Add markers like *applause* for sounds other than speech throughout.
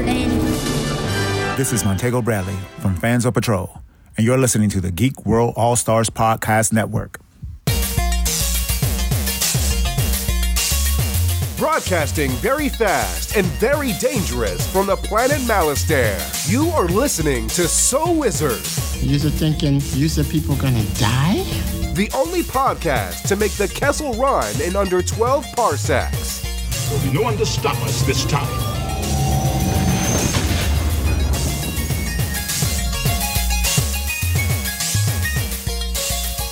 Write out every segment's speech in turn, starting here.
wizard, ain't? This is Montego Bradley from Fans of Patrol, and you're listening to the Geek World All Stars Podcast Network. Broadcasting very fast and very dangerous from the planet Malastare. You are listening to So Wizard, You're thinking, you said people gonna die? the only podcast to make the Kessel run in under 12 parsecs. There'll be no one to stop us this time.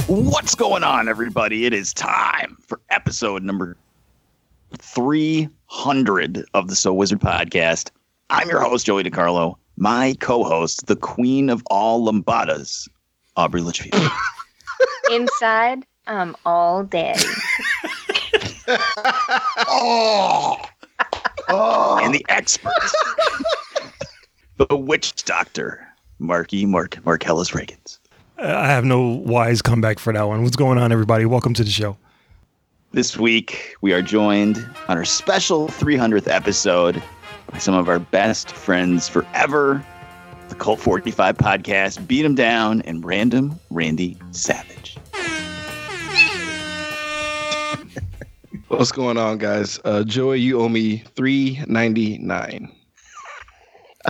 What's going on, everybody? It is time for episode number 300 of the So Wizard podcast. I'm your host, Joey DiCarlo. My co host, the queen of all Lambadas, Aubrey Litchfield. *laughs* Inside, I'm all dead. *laughs* Oh. and the expert, *laughs* the witch doctor, Marky Mark Marcellus Reagans. I have no wise comeback for that one. What's going on, everybody? Welcome to the show. This week, we are joined on our special 300th episode by some of our best friends forever. The Cult 45 podcast, Beat 'em Down, and Random Randy Savage. What's going on, guys? Uh, Joey, you owe me three ninety nine.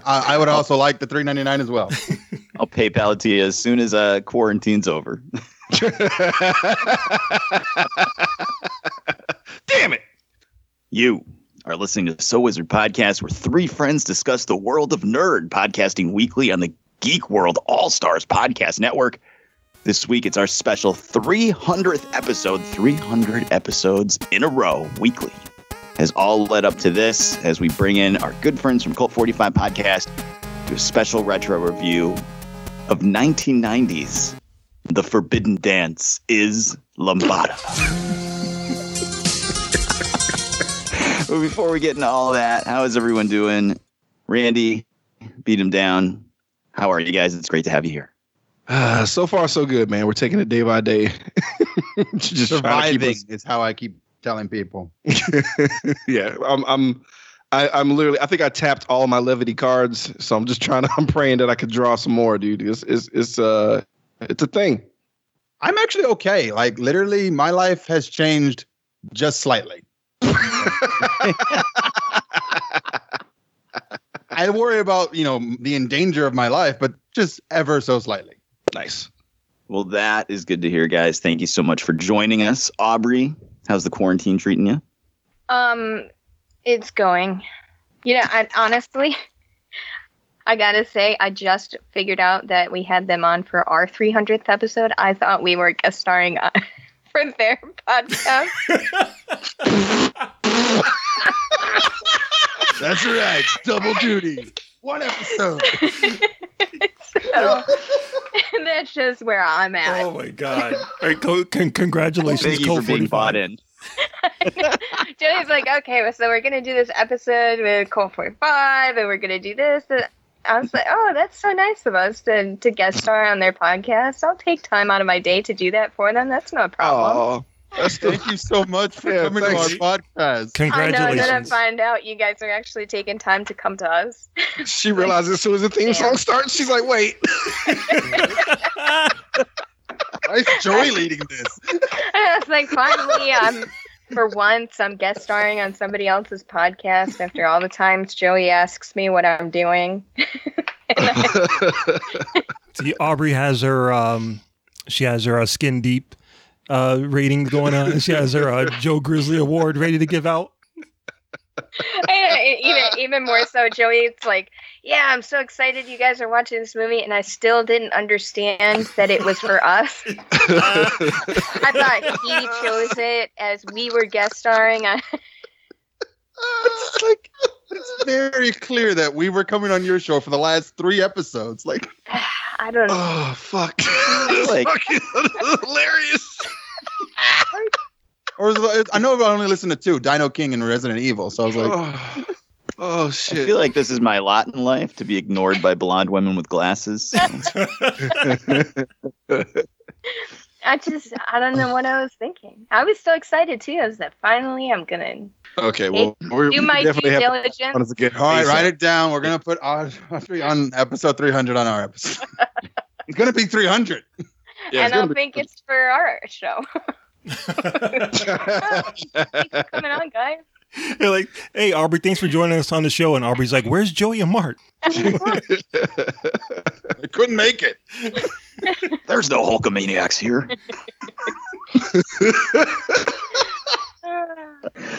I, I would also like the 399 as well. *laughs* I'll PayPal it to you as soon as uh, quarantine's over. *laughs* Damn it! You are listening to the So Wizard podcast, where three friends discuss the world of nerd, podcasting weekly on the Geek World All Stars Podcast Network. This week, it's our special 300th episode, 300 episodes in a row weekly. Has all led up to this as we bring in our good friends from Cult 45 Podcast to a special retro review of 1990s. The Forbidden Dance is Lambada. *laughs* But before we get into all that, how is everyone doing? Randy, beat him down. How are you guys? It's great to have you here. Uh, so far, so good, man. We're taking it day by day. *laughs* Just Surviving is how I keep telling people. *laughs* *laughs* yeah, I'm. I'm. I, I'm literally. I think I tapped all my levity cards, so I'm just trying to. *laughs* I'm praying that I could draw some more, dude. It's. It's. It's. Uh. It's a thing. I'm actually okay. Like literally, my life has changed just slightly. I worry about you know the endanger of my life, but just ever so slightly. Nice. Well, that is good to hear, guys. Thank you so much for joining us. Aubrey, how's the quarantine treating you? Um, it's going. You know, I, honestly, *laughs* I gotta say, I just figured out that we had them on for our 300th episode. I thought we were guest starring on, *laughs* for their podcast. *laughs* That's right, double duty, one episode. *laughs* so that's just where I'm at. Oh my god! All right, co- con- congratulations, Thank you Code for being 45. bought in. *laughs* Joey's like, okay, so we're gonna do this episode with Colt 45, and we're gonna do this. And I was like, oh, that's so nice of us to to guest star on their podcast. I'll take time out of my day to do that for them. That's no problem. That's the, Thank you so much for Yeah, coming to our podcast. podcast. I know, and then I Congratulations. find out you guys are actually taking time to come to us. she realizes as soon as the theme song starts, she's like, "Wait." Why is Joey leading this? I was like, finally, I'm for once I'm guest starring on somebody else's podcast after all the times Joey asks me what I'm doing. *laughs* See, Aubrey has her um, she has her uh, skin deep uh rating going on. She has her uh, *laughs* Joe Grizzly Award ready to give out. And even even more so, Joey. It's like, yeah, I'm so excited you guys are watching this movie, and I still didn't understand that it was for *laughs* us. *laughs* I thought he chose it as we were guest starring on. It's like it's very clear that we were coming on your show for the last three episodes. Like, *sighs* *sighs* *sighs* I don't know. oh fuck! *laughs* Like- Fucking *laughs* hilarious. or was it, I know I only listened to two, Dino King and Resident Evil. So I was like, Oh, *sighs* oh I shit! feel like this is my lot in life to be ignored by blonde women with glasses. *laughs* I just I don't know what I was thinking. I was so excited too. I was that finally I'm gonna Okay, well, we Do my definitely due have diligence. to get All right, write it down. We're gonna put on uh, on episode 300 on our episode. It's gonna be 300. Yeah, and I'll gonna think it's for our show. *laughs* Coming on, guys. They're like, hey, Aubrey, thanks for joining us on the show. And Aubrey's like, where's Joey and Mart? *laughs* I couldn't make it. There's no Hulkamaniacs here. *laughs*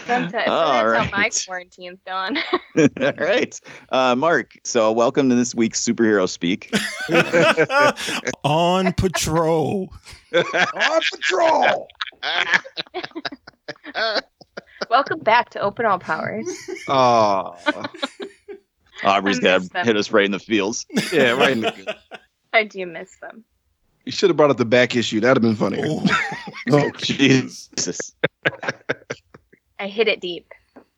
Sometimes, that's All how my right. quarantine's gone. *laughs* All right. Uh, Mark, so welcome to this week's Superhero Speak. *laughs* on patrol. On patrol. *laughs* Welcome back to Open All Powers. Oh, Aubrey's I got miss to them. hit us right in the feels. yeah, right. In the, I do miss them. you should have brought up the back issue. That'd have been funny. Oh, Oh, Jesus. I hit it deep.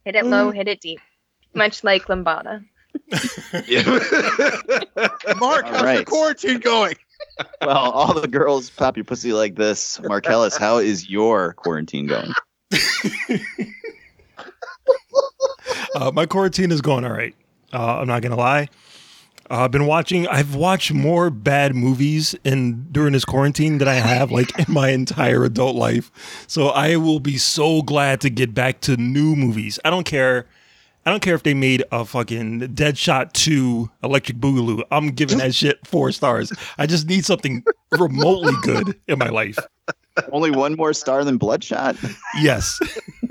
Hit it low, hit it deep. Much like Lambada. Yeah. *laughs* Mark, All how's right. your quarantine going? Well, all the girls pop your pussy like this. Marcellus, how is your quarantine going? uh, my quarantine is going all right. Uh, I'm not gonna lie. Uh, I've been watching. I've watched more bad movies in during this quarantine than I have like in my entire adult life. So I will be so glad to get back to new movies. I don't care. I don't care if they made a fucking Deadshot 2 Electric Boogaloo. I'm giving that shit four stars. I just need something remotely good in my life. Only one more star than Bloodshot? Yes.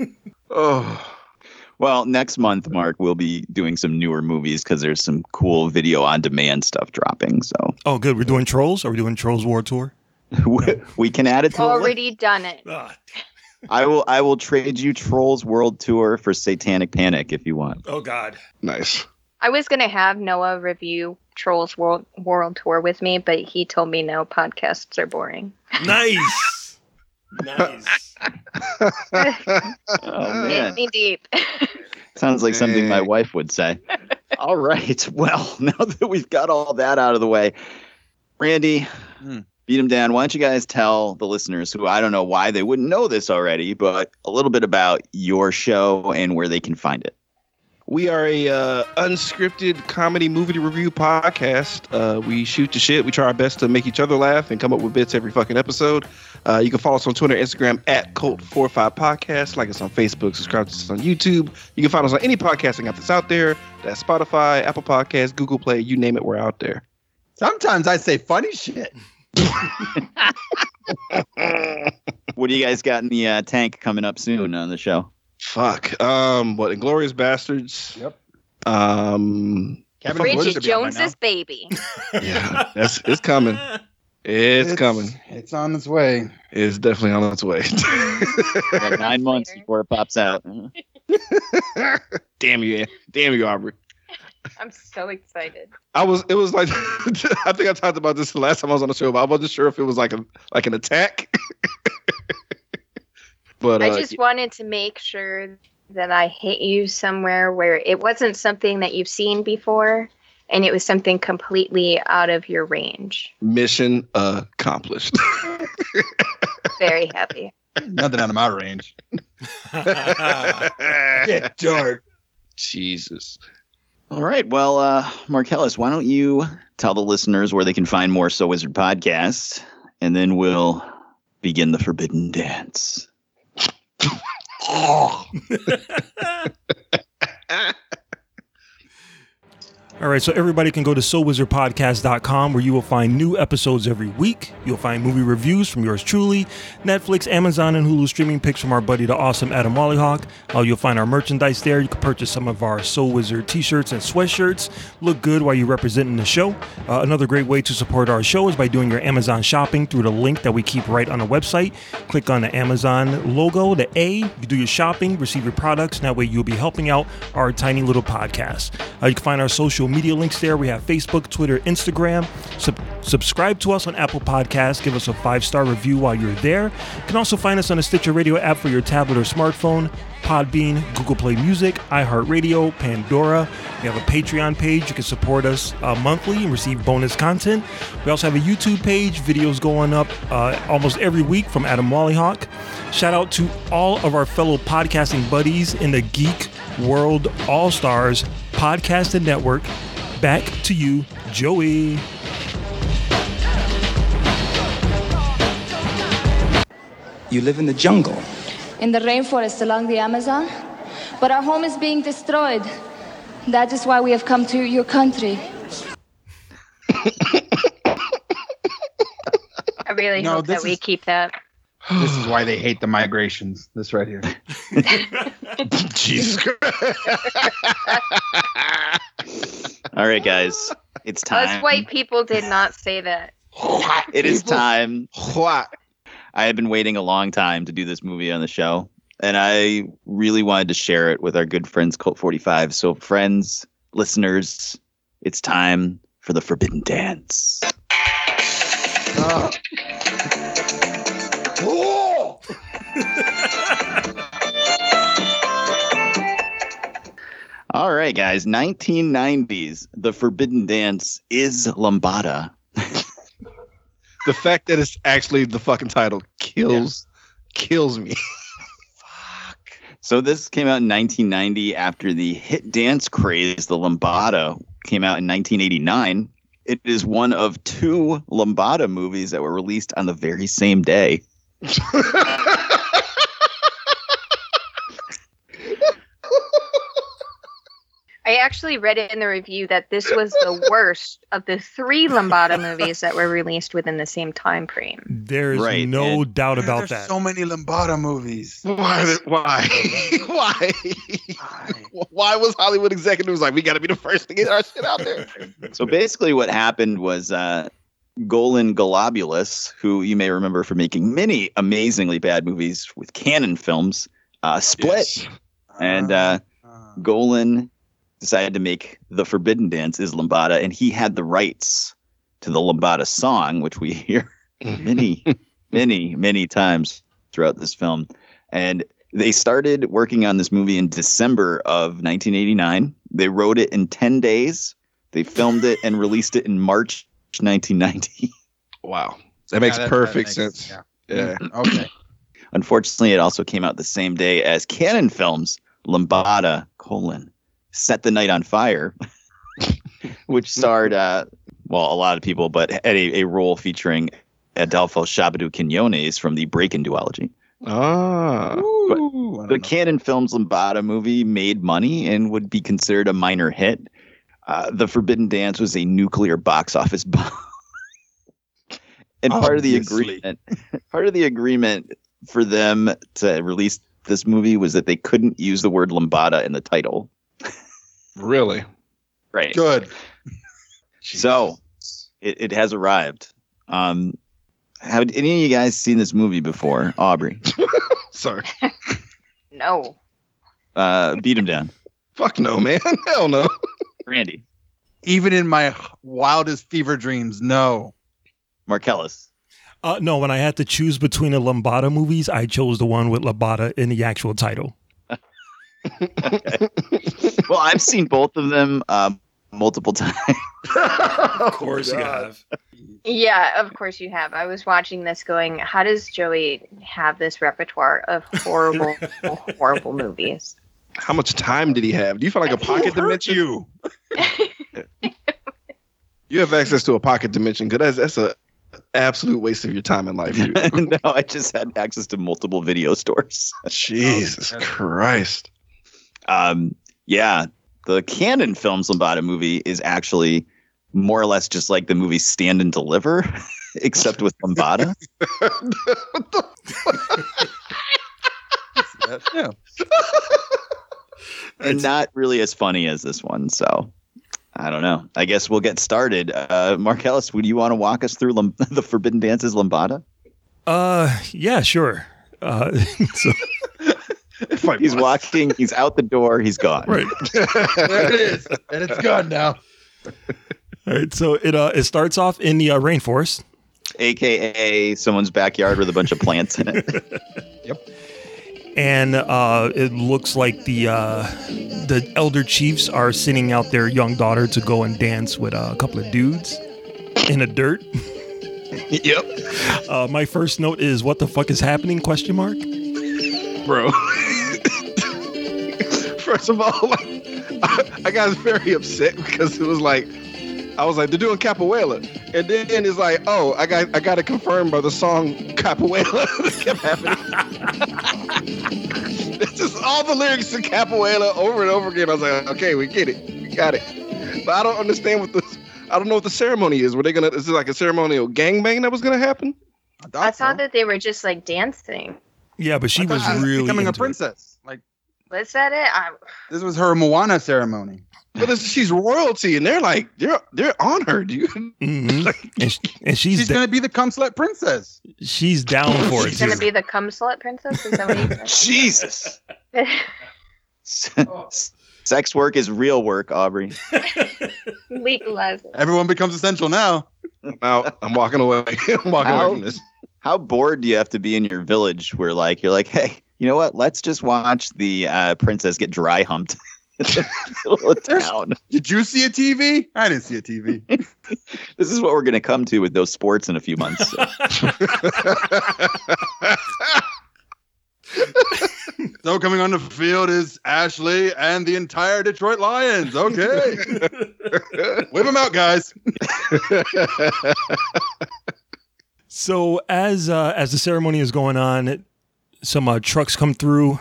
*laughs* oh, Well, next month, Mark, we'll be doing some newer movies because there's some cool video on demand stuff dropping. So Oh, good. We're doing Trolls. Are we doing Trolls World Tour? *laughs* we can add it to the list. Already done it. Ah, I will I will trade you Trolls World Tour for Satanic Panic if you want. oh God. nice. I was gonna have Noah review Trolls World World Tour with me, but he told me no podcasts are boring. Nice. Nice. *laughs* Oh man. me deep. Sounds like something my wife would say. *laughs* all right. Well, *laughs* now that we've got all that out of the way, Randy, Hmm. beat him down. Why don't you guys tell the listeners who I don't know why they wouldn't know this already, but a little bit about your show and where they can find it. We are a uh, unscripted comedy movie review podcast. Uh, we shoot the shit. We try our best to make each other laugh and come up with bits every fucking episode. Uh, you can follow us on Twitter, Instagram at Cult45 Podcast. Like us on Facebook. Subscribe to us on YouTube. You can find us on any podcasting app that's out there. That's Spotify, Apple Podcasts, Google Play. You name it, we're out there. Sometimes I say funny shit. *laughs* *laughs* What do you guys got in the uh, tank coming up soon on the show? Fuck. Um, what? Inglorious Bastards. Yep. Um, Kevin Bridget should be out by now. Jones's baby. *laughs* yeah, that's it's coming. It's, coming. It's on its way. It's definitely on its way. *laughs* Nine months before it pops out. *laughs* Damn you, damn you, Aubrey. I'm so excited. I was. It was like I think I talked about this the last time I was on the show, but I wasn't sure if it was like a like an attack. But uh, I just wanted to make sure that I hit you somewhere where it wasn't something that you've seen before and it was something completely out of your range. mission accomplished. *laughs* Very happy. Nothing out of my range. *laughs* Get dark. Jesus. All right. Well, uh, Marcellus, why don't you tell the listeners where they can find more So Wizard podcasts, and then we'll begin the forbidden dance. *laughs* Oh. *laughs* All right, so everybody can go to SoWizardPodcast.com where you will find new episodes every week. You'll find movie reviews from yours truly, Netflix, Amazon, and Hulu streaming picks from our buddy, the awesome Adam Wallyhawk. Uh, you'll find our merchandise there. You can purchase some of our So Wizard t-shirts and sweatshirts. Look good while you're representing the show. Uh, another great way to support our show is by doing your Amazon shopping through the link that we keep right on the website. Click on the Amazon logo, the A. You do your shopping, receive your products, and that way you'll be helping out our tiny little podcast. Uh, you can find our social media links there. We have Facebook, Twitter, Instagram. Sub- subscribe to us on Apple Podcasts. Give us a five star review while you're there. You can also find us on the Stitcher Radio app for your tablet or smartphone. Podbean, Google Play Music, iHeartRadio, Pandora. We have a Patreon page. You can support us uh, monthly and receive bonus content. We also have a YouTube page, videos going up uh, almost every week from Adam Wallyhawk. Shout out to all of our fellow podcasting buddies in the Geek World All Stars Podcast and Network. Back to you, Joey. You live in the jungle. in the rainforest along the Amazon. But our home is being destroyed. That is why we have come to your country. I really No, hope that we keep that. This is why they *sighs* hate the migrations. This right here. *laughs* Jesus *laughs* Christ. All right, guys, it's time. Us white people did not say that. It is time. What? I have been waiting a long time to do this movie on the show, and I really wanted to share it with our good friends Cult 45. So, friends, listeners, it's time for the Forbidden Dance. Oh. *laughs* All right, guys, 1990s. The Forbidden Dance is Lambada. *laughs* The fact that it's actually the fucking title kills kills me. *laughs* Fuck. So this came out in 1990 after the hit dance craze, the Lambada, came out in 1989. It is one of two Lambada movies that were released on the very same day. I actually read it in the review that this was the *laughs* worst of the three Lambada movies that were released within the same time frame. There's Right, no and- doubt Dude, about there's that. so many Lambada movies. Why? *laughs* Why? Why? Why was Hollywood executives like, we got to be the first to get our shit out there? *laughs* So basically, what happened was uh, Golan Globus, who you may remember for making many amazingly bad movies with Cannon Films, uh, split, Yes. and uh, Golan decided to make the Forbidden Dance is Lambada, and he had the rights to the Lambada song, which we *laughs* hear mm-hmm. many, *laughs* many, many times throughout this film. And they started working on this movie in December of 1989. They wrote it in 10 days. They filmed it and released it in March 1990. Wow. That makes Yeah, that- that perfect makes- sense. yeah. Yeah. Mm-hmm. Okay. *clears throat* Unfortunately, it also came out the same day as Cannon Films Lambada colon Set the Night on Fire, *laughs* which starred uh, well a lot of people, but had a, a role featuring Adolfo Shabba-Doo Quinones from the Breakin' duology. Ah. Ooh, I don't the know. Cannon Films Lambada movie made money and would be considered a minor hit. Uh, the Forbidden Dance was a nuclear box office bomb. *laughs* and part of the agreement, *laughs* part of the agreement for them to release this movie was that they couldn't use the word Lambada in the title. Really? Right. Good. *laughs* So it, it has arrived. Um, have any of you guys seen this movie before? Aubrey, *laughs* Sorry. *laughs* No. uh, beat him down. Fuck no, man. Hell no. Randy, Even in my wildest fever dreams, no. Marcellus. Uh, no, when I had to choose between the Lambada movies, I chose the one with Lambada in the actual title. Well, I've seen both of them um, multiple *laughs* times. Of course you have. Yeah, of course you have. I was watching this going, how does Joey have this repertoire of horrible, *laughs* horrible movies? How much time did he have? Do you feel like a pocket dimension? You. You have access to a pocket dimension because that's, that's a absolute waste of your time in life. dude. *laughs* no, I just had access to multiple video stores. Jesus Christ. Um, yeah, the Cannon Films Lambada movie is actually more or less just like the movie Stand and Deliver, *laughs* except with Lambada. *laughs* Yeah. *laughs* and not really as funny as this one. So I don't know. I guess we'll get started. Uh, Ellis, would you want to walk us through Lam- the Forbidden Dances Lambada? Uh, yeah, sure. Uh, so, If I He's must. walking. He's out the door. He's gone. right. *laughs* There it is. And it's gone now. All right, so it uh it starts off in the uh, rainforest. AKA someone's backyard with a bunch of plants in it. *laughs* Yep. And uh, it looks like the uh, the elder chiefs are sending out their young daughter to go and dance with uh, a couple of dudes in the dirt. yep. Uh, my first note is, "What the fuck is happening?" Question mark. Bro. *laughs* First of all, like, I, I got very upset because it was like, I was like, they're doing capoeira, and then it's like, oh, I got, I got to confirm by the song capoeira *laughs* that kept happening. *laughs* this is all the lyrics to capoeira over and over again. I was like, okay, we get it, we got it, but I don't understand what the, I don't know what the ceremony is. Were they gonna? Is it like a ceremonial gangbang that was gonna happen? I thought that they were just like dancing. Yeah, but she was really becoming a into it. princess. Like Was that it? I, this was her Moana ceremony. But it's, she's royalty, and they're like, they're they're on her, dude. *laughs* Mhm. and, sh- and she's She's da- gonna be the cum slut princess. she's down *laughs* for it she's gonna too. be the cum slut princess. Is that what you? *laughs* Jesus. Sex work is real work, Aubrey. Legalize it. Everyone becomes essential now. Now I'm walking away. I'm walking away from this. How bored do you have to be in your village where like you're like, hey, you know what? Let's just watch the uh, princess get dry humped *laughs* in the middle of town. Did you see a TV? I didn't see a TV. *laughs* This is what we're gonna come to with those sports in a few months. so *laughs* coming on the field is Ashley and the entire Detroit Lions. Okay. Whip them out, guys. So as uh, as the ceremony is going on, some uh, trucks come through,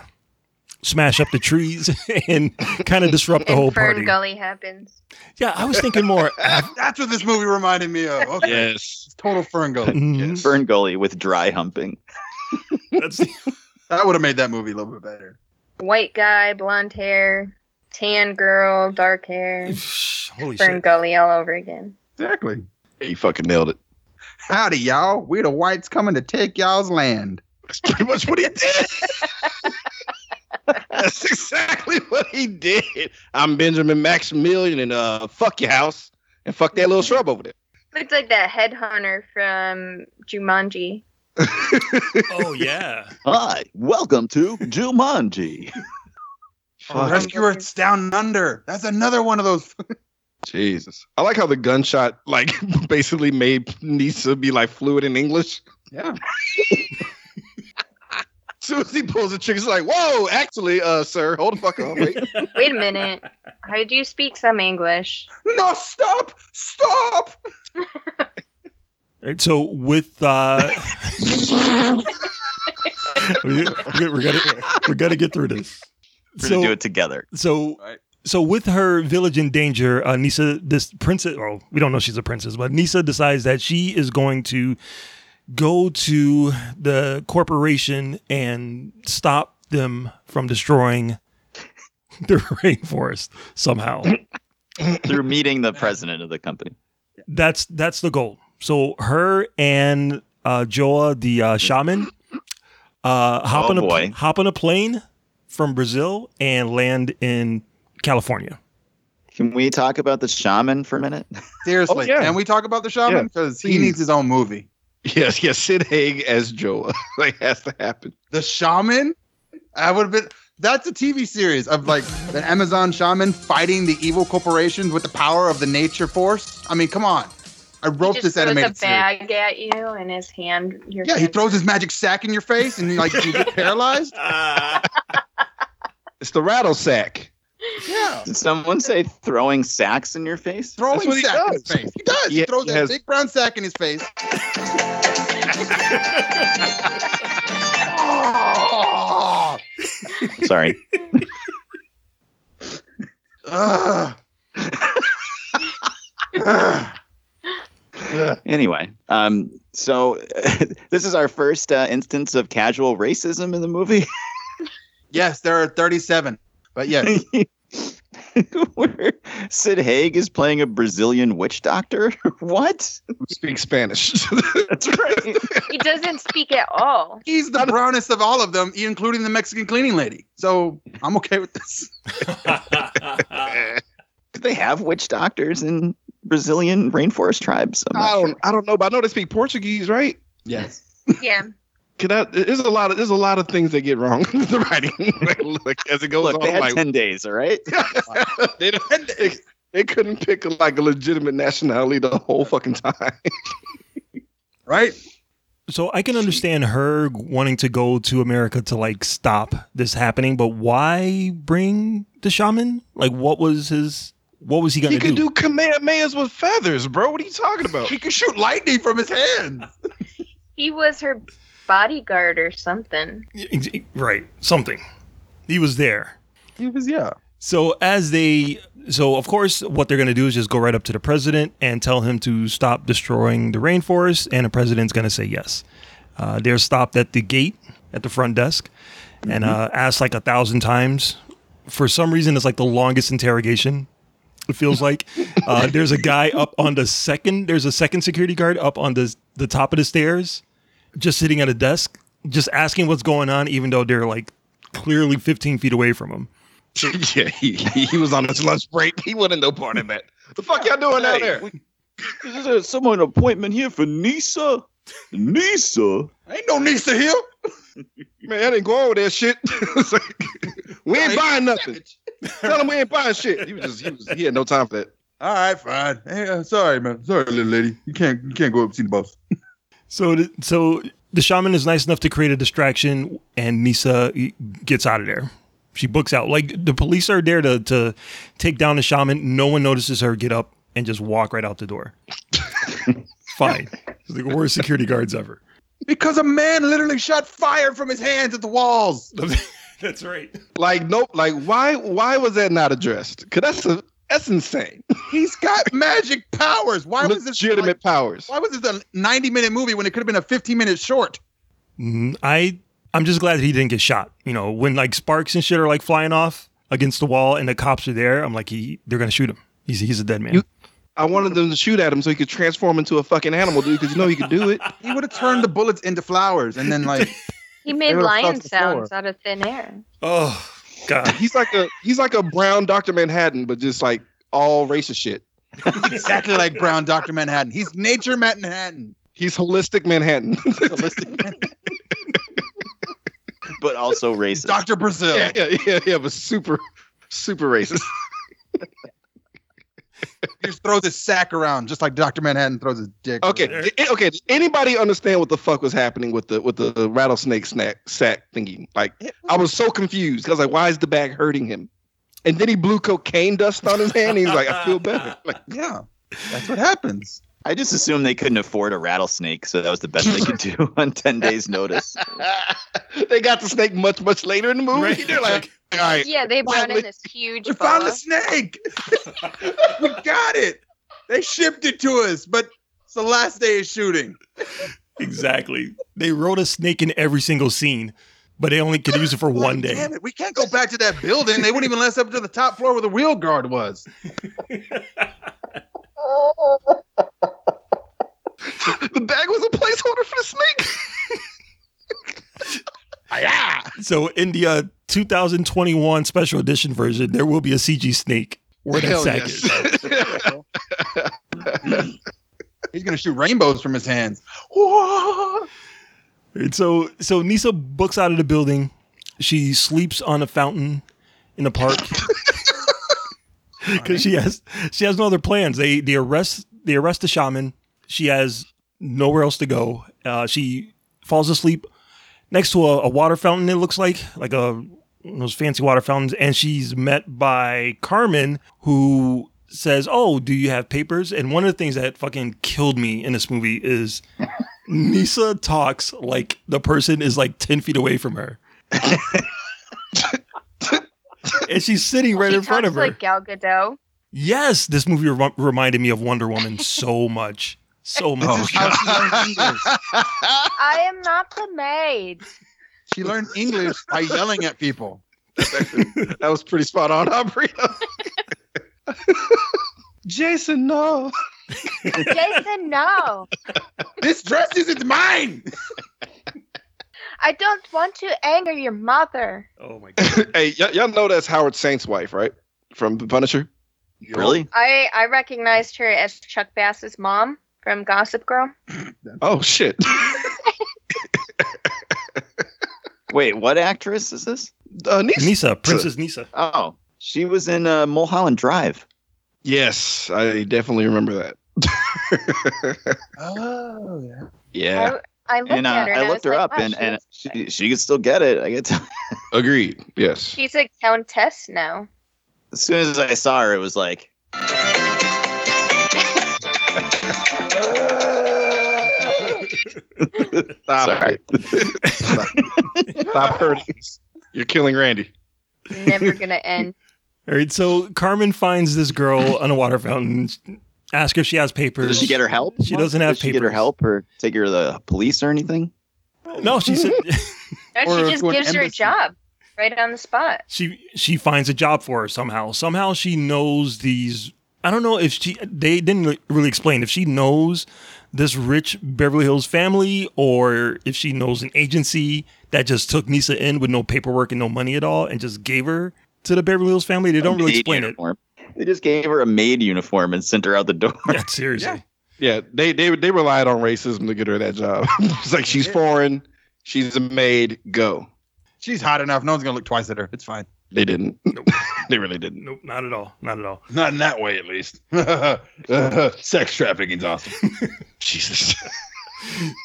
smash up the trees, *laughs* and kind of disrupt the whole and Fern party. Gully happens. Yeah, I was thinking more. *laughs* That's what this movie reminded me of. Okay. Yes. It's total Fern Gully. Mhm. Fern Gully with dry humping. *laughs* That's That would have made that movie a little bit better. White guy, blonde hair, tan girl, dark hair. *sighs* holy shit. Fern shit. Gully all over again. Exactly. Yeah, you fucking nailed it. Howdy, y'all. We the whites coming to take y'all's land. That's pretty much what he did. That's exactly what he did. I'm Benjamin Maximilian, and uh, fuck your house, and fuck that little shrub over there. Looks like that headhunter from Jumanji. *laughs* Oh yeah. Hi, welcome to Jumanji. Rescuers Down Under. That's another one of those. Jesus, I like how the gunshot like *laughs* basically made Nisa be like fluid in English. Yeah. *laughs* soon as he pulls the trigger, it's like, whoa, actually, uh, sir, hold the fuck up. wait. *laughs* Wait a minute. I do you speak some English. No, stop! Stop! Right, so with uh, we, we're gonna we're gonna get through this. We're gonna do it together. So so with her village in danger, uh, Nisa, this princess, well, we don't know she's a princess, but Nisa decides that she is going to go to the corporation and stop them from destroying *laughs* the rainforest somehow. *coughs* Through meeting the president of the company. That's that's the goal. So her and uh, Joa, the uh, shaman, uh, hop Oh, on a boy. hop on a plane from Brazil and land in California. Can we talk about the shaman for a minute? *laughs* Seriously, Oh, yeah. can we talk about the shaman? Yeah, Because he needs his own movie. Yes, yes, Sid Haig as Joa. *laughs* like, has to happen. The shaman? I would have been. That's a TV series of like *laughs* the Amazon shaman fighting the evil corporations with the power of the nature force. I mean, come on. I He wrote just this throws animated a series. bag at you and his hand. Your Yeah, he throws his magic sack in your face and like you get paralyzed. It's the rattle sack. Yeah. Did someone say throwing sacks in your face? Throwing what he sack in his face. He does. He He- throws he that has- big brown sack in his face. Oh! *laughs* *laughs* Sorry. *laughs* Anyway, um, so this is our first uh, instance of casual racism in the movie. yes, there are 37. But yes, *laughs* Where Sid Haig is playing a Brazilian witch doctor. *laughs* what? Who speaks Spanish. *laughs* That's right. He doesn't speak at all. he's the brownest of all of them, including the Mexican cleaning lady. So I'm okay with this. Do they have witch doctors in Brazilian rainforest tribes? I'm not sure. don't I don't know, but I know they speak Portuguese, right? Yes. Yeah. Can I, there's a lot of there's a lot of things that get wrong *laughs* in the writing like, like, as it goes Look, on. they had like, 10 days, all right? *laughs* they, don't- they, they couldn't pick like a legitimate nationality the whole fucking time. *laughs* Right? So I can understand her wanting to go to America to like stop this happening, but why bring the shaman? Like, what was his? What was he gonna do? He could do? do Kamehamehas with feathers, bro. What are you talking about? He could shoot lightning from his hands. He was her bodyguard or something. Right, something. He was there. He was yeah. So as they, so of course, what they're gonna do is just go right up to the president and tell him to stop destroying the rainforest, and the president's gonna say yes. Uh, they're stopped at the gate at the front desk and uh, asked like a thousand times. For some reason, it's like the longest interrogation. It feels *laughs* like uh, there's a guy up on the second. There's a second security guard up on the the top of the stairs, just sitting at a desk, just asking what's going on, even though they're like clearly 15 feet away from him. *laughs* yeah, he, he was on his lunch break. He wasn't no part of that. The fuck y'all doing down there? Is there someone appointment here for Nisa? Nisa? Ain't no Nisa here. Man, I didn't go over that shit. *laughs* It's like, we ain't buying nothing. Tell him we ain't buying shit. He was just he was he had no time for that. All right, fine. Hey, uh, sorry, man. Sorry, little lady. You can't you can't go up and see the boss. *laughs* So, the, so the shaman is nice enough to create a distraction, and Nisa gets out of there. She books out. Like the police are there to to take down the shaman. No one notices her get up and just walk right out the door. *laughs* Fine. It's the worst security guards ever. Because a man literally shot fire from his hands at the walls. *laughs* That's right. Like nope. Like why why was that not addressed? Cause that's a that's insane. He's got magic powers. Why was this Legitimate like- powers. Why was this a 90 minute movie when it could have been a 15 minute short? Mhm. I I'm just glad that he didn't get shot. You know, when like sparks and shit are like flying off against the wall and the cops are there, I'm like, he they're gonna shoot him. He's he's a dead man. You- I wanted them to shoot at him so he could transform into a fucking animal, dude. Because you know he could do it. *laughs* He would have turned the bullets into flowers and then like *laughs* He made lion crossed the sounds out of thin air. oh God. *laughs* He's like a he's like a brown Doctor Manhattan, but just like all racist shit. *laughs* exactly like Brown Dr. Manhattan. He's nature Manhattan. He's holistic Manhattan. *laughs* But also racist. Dr. Brazil. yeah, yeah, yeah, yeah, but super super racist. He just throws his sack around just like Dr. Manhattan throws his dick. Okay, around. okay. Does anybody understand what the fuck was happening with the with the rattlesnake snack sack thingy? Like, I was so confused. I was like, why is the bag hurting him? And then he blew cocaine dust on his hand. He's like, I feel better. *laughs* Like, Yeah. That's what happens. I just assumed they couldn't afford a rattlesnake, so that was the best they could do *laughs* on 10 days' notice. *laughs* they got the snake much much later in the movie. Right. They're like, all right, Yeah, they brought we- in this huge We found the snake. *laughs* we got it. They shipped it to us, but it's the last day of shooting. Exactly. They wrote a snake in every single scene, but they only could use it for one day. Damn it, we can't go back to that building. They wouldn't even let us up to the top floor where the wheel guard was. *laughs* the bag was a placeholder for the snake. *laughs* yeah. So in the uh, 2021 special edition version, there will be a CG snake where that Hell sack yes. is. *laughs* He's gonna shoot rainbows from his hands. And so so Nisa books out of the building. She sleeps on a fountain in the park because she has she has no other plans. They they arrest they arrest the shaman. She has nowhere else to go. Uh, she falls asleep next to a, a water fountain. It looks like like a those fancy water fountains, and she's met by Carmen, who says, "Oh, do you have papers?" And one of the things that fucking killed me in this movie is *laughs* Nisa talks like the person is like 10 feet away from her. *laughs* and she's sitting right She in front of her. like Gal Gadot. yes, this movie rem- reminded me of Wonder Woman *laughs* so much. So much. How she learned English. I am not the maid. She learned English by yelling at people. that was pretty spot on, Aubrey. *laughs* Jason, no. Jason, no. This dress isn't mine. I don't want to anger your mother. oh my *laughs* god. hey, y- y'all know that's Howard Saint's wife, right? From The Punisher. Really? I I recognized her as Chuck Bass's mom from Gossip Girl. Oh shit. *laughs* Wait, what actress is this? Uh, Nisa. Nisa, Princess Nisa. Oh, she was in uh, Mulholland Drive. Yes, I definitely remember that. Oh yeah. Yeah, I, I looked and uh, at her. And I looked was her like, up, wow, and, she and looks she, she could still get it. I get to, *laughs* agreed. Yes. she's a countess now. as soon as I saw her, it was like, Stop sorry. Stop. Stop hurting. You're killing Randy. Never gonna end. All right, so Carmen finds this girl on a water fountain. Ask her if she has papers. Does she get her help? She doesn't have Does she get her help or take her to the police or anything? No, she said *laughs* No, Or she just gives her a job right on the spot. she she finds a job for her somehow. Somehow she knows these. I don't know if she. They didn't really explain if she knows this rich Beverly Hills family or if she knows an agency that just took Nisa in with no paperwork and no money at all and just gave her to the Beverly Hills family. They don't really Maid explain it. uniform. They just gave her a maid uniform and sent her out the door. *laughs* Yeah, seriously. Yeah, they they they relied on racism to get her that job. *laughs* it's like she's foreign, she's a maid. Go. She's hot enough. No one's gonna look twice at her. It's fine. They didn't. They really didn't. Nope, not at all. Not at all. Not in that way, at least. *laughs* Sex trafficking's awesome. *laughs* Jesus. *laughs*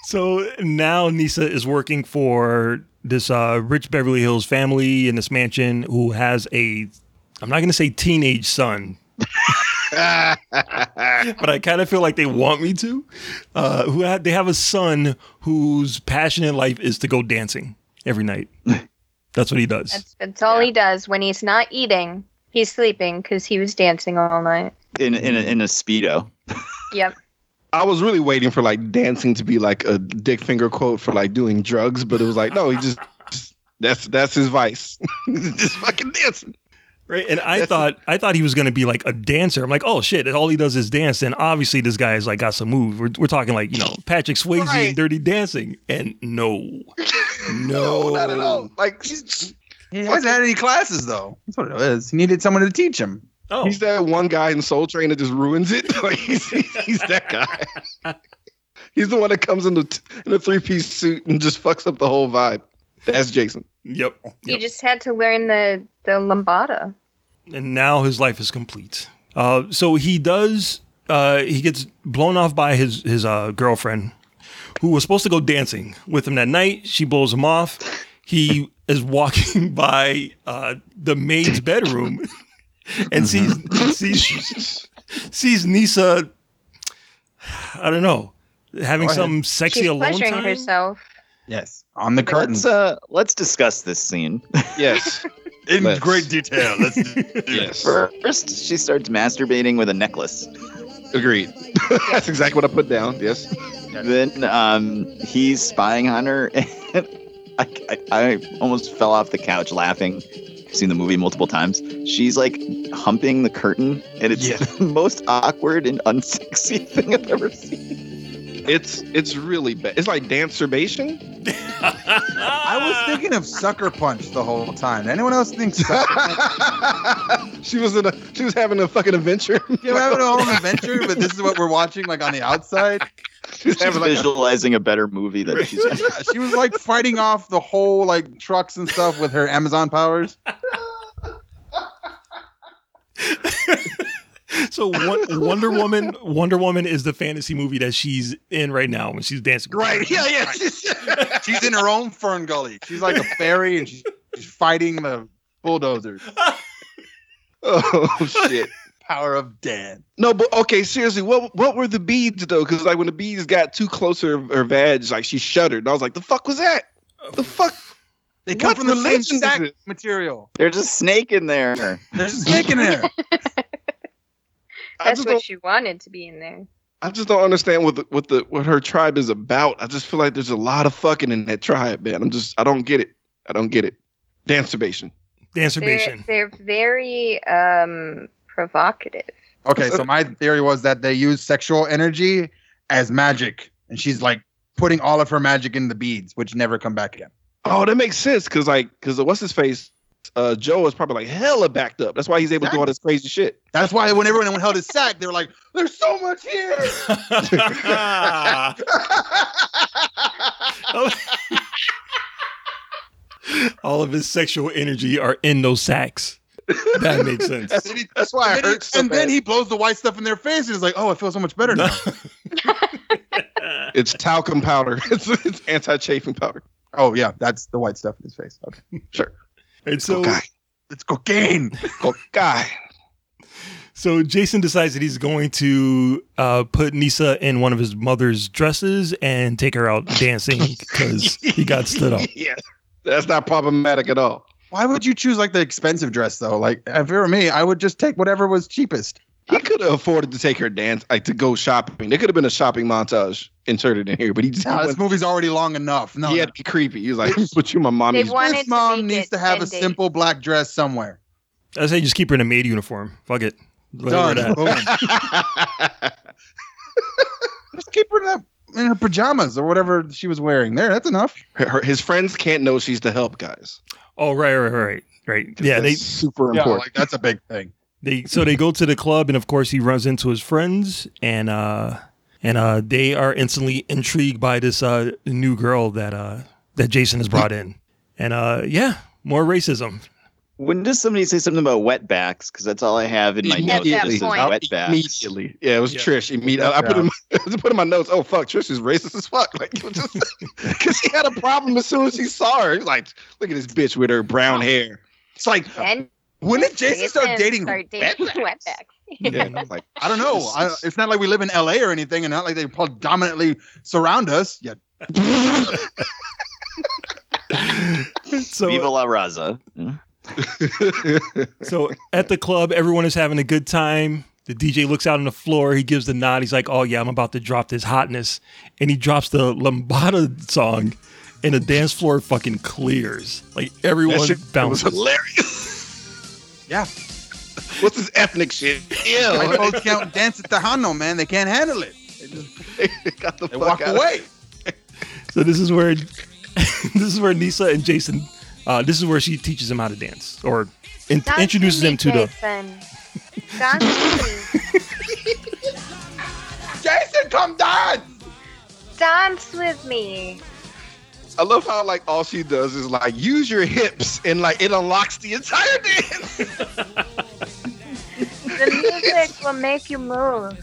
So now Nisa is working for this uh, rich Beverly Hills family in this mansion who has a, I'm not going to say teenage son, but I kind of feel like they want me to. Uh, who had, they have a son whose passion in life is to go dancing every night. That's what he does. That's, that's all he does when he's not eating. He's sleeping because he was dancing all night. in in a, in a speedo. *laughs* Yep. I was really waiting for like dancing to be like a dick finger quote for like doing drugs, but it was like, no, he just that's that's his vice. *laughs* just fucking dancing. Right, and I thought I thought he was going to be like a dancer. I'm like, oh shit! All he does is dance, and obviously this guy is like got some moves. We're, we're talking like you know Patrick Swayze Right. and Dirty Dancing, and *laughs* no, no, not at all. Like she's, He hasn't had any classes though. That's what it is. He needed someone to teach him. Oh, he's that one guy in Soul Train that just ruins it. *laughs* Like he's, he's that guy. *laughs* he's the one that comes in the in a three piece suit and just fucks up the whole vibe. That's Jason. yep. He yep. just had to learn the the lambada. and now his life is complete. Uh, so he does. Uh, he gets blown off by his his uh, girlfriend, who was supposed to go dancing with him that night. She blows him off. He *laughs* is walking *laughs* by uh, the maid's bedroom *laughs* and sees sees sees Nisa. I don't know, having some sexy She's alone pleasuring time. herself. Yes. On the curtains. Let's uh let's discuss this scene. Yes. *laughs* In Let's- great detail. Let's *laughs* yes. First, she starts masturbating with a necklace. Agreed. *laughs* That's exactly what I put down. Yes. Then um, he's spying on her, and I, I, I almost fell off the couch laughing. I've seen the movie multiple times. She's like humping the curtain, and it's Yeah. the most awkward and unsexy thing I've ever seen. *laughs* It's it's really bad. It's like dancerbation. *laughs* I was thinking of Sucker Punch the whole time. Anyone else think Sucker Punch? *laughs* she was in a she was having a fucking adventure. You're having a home adventure, but this is what we're watching, like on the outside. she was She's having like visualizing a better movie that she's in. Yeah, she was like fighting off the whole like trucks and stuff with her Amazon powers. So Wonder Woman, Wonder Woman is the fantasy movie that she's in right now when she's dancing. with Right? Yeah, yeah. *laughs* She's in her own Fern Gully. She's like a fairy, and she's, she's fighting the bulldozers. *laughs* oh shit. Power of Dan. No, but okay, seriously, what what were the beads though? Because like when the beads got too close to her, her vag, like she shuddered, and I was like, "The fuck was that? The oh. fuck?" They come What from the same religion is sack it? material. There's a snake in there. There's a snake in there. *laughs* I That's what she wanted to be in there. I just don't understand what the, what the what her tribe is about. I just feel like there's a lot of fucking in that tribe, man. I'm just I don't get it. I don't get it. Dancerbation. They're, Dancerbation. they're very um provocative. Okay, so my theory was that they use sexual energy as magic, and she's like putting all of her magic in the beads, which never come back again. Oh, that makes sense because like because what's his face uh, Joe is probably like hella backed up. That's why he's able to do all this crazy shit. That's why when everyone held his sack, they were like, "There's so much here." *laughs* *laughs* All of his sexual energy are in those sacks. That makes sense. That's, that's why and it then, he, so and then he blows the white stuff in their face, and he's like, "Oh, I feel so much better now." *laughs* It's talcum powder. It's, it's anti-chafing powder. oh yeah, that's the white stuff in his face. Okay, Sure. And so, Cocaine. it's cocaine. Guy. so Jason decides that he's going to uh, put Nisa in one of his mother's dresses and take her out *laughs* dancing because he got stood up. *laughs* Yeah. That's not problematic at all. Why would you choose like the expensive dress though? Like if it were me, I would just take whatever was cheapest. He could have afforded to take her dance, like to go shopping. There could have been a shopping montage inserted in here, but he just No, this went, movie's already long enough. No, he had to be creepy. He was like, "Put *laughs* you my They mommy's." wanted this mom needs to have 10 a days. simple black dress somewhere. I say just keep her in a maid uniform. Fuck it. Let her wear Done. *laughs* Just keep her in, that, in her pajamas or whatever she was wearing. There, that's enough. Her- her- his friends can't know she's the help, guys. Oh right, right, right, right. Yeah, they That's super Yeah, important. like that's a big thing. They so they go to the club and of course he runs into his friends and uh and uh they are instantly intrigued by this uh new girl that uh that Jason has brought in. And uh yeah, more racism. When does somebody say something about wetbacks? Because that's all I have in my notes. that Just says point. wetbacks. Immediately, yeah, it was Yeah. Trish. Immediately, I put in my, *laughs* I put in my notes. Oh fuck, Trish is racist as fuck. *laughs* Like, because he had a problem as soon as he saw her. He's like, look at this bitch with her brown hair. It's like, And When did Jason start dating? Start dating wetbacks. *laughs* yeah, I was *laughs* like, I don't know. I, it's not like we live in LA or anything, and not like they predominantly surround us. Yeah, *laughs* So Viva la Raza. Hmm? So at the club everyone is having a good time. The DJ looks out on the floor, he gives the nod. He's like, "Oh yeah, I'm about to drop this hotness." And he drops the Lambada song and the dance floor fucking clears. Like everyone that shit was bounces. hilarious. Yeah. *laughs* What's this ethnic shit? My Ew. folks can't dance at the Tejano, man. They can't handle it. They just *laughs* got the they fuck walk out. away. So this is where *laughs* this is where Nisa and Jason uh, this is where she teaches him how to dance or in- introduces him me, to the Jason. Dance with me. Jason, come dance. Dance with me. I love how like all she does is like use your hips and like it unlocks the entire dance. *laughs* The music will make you move.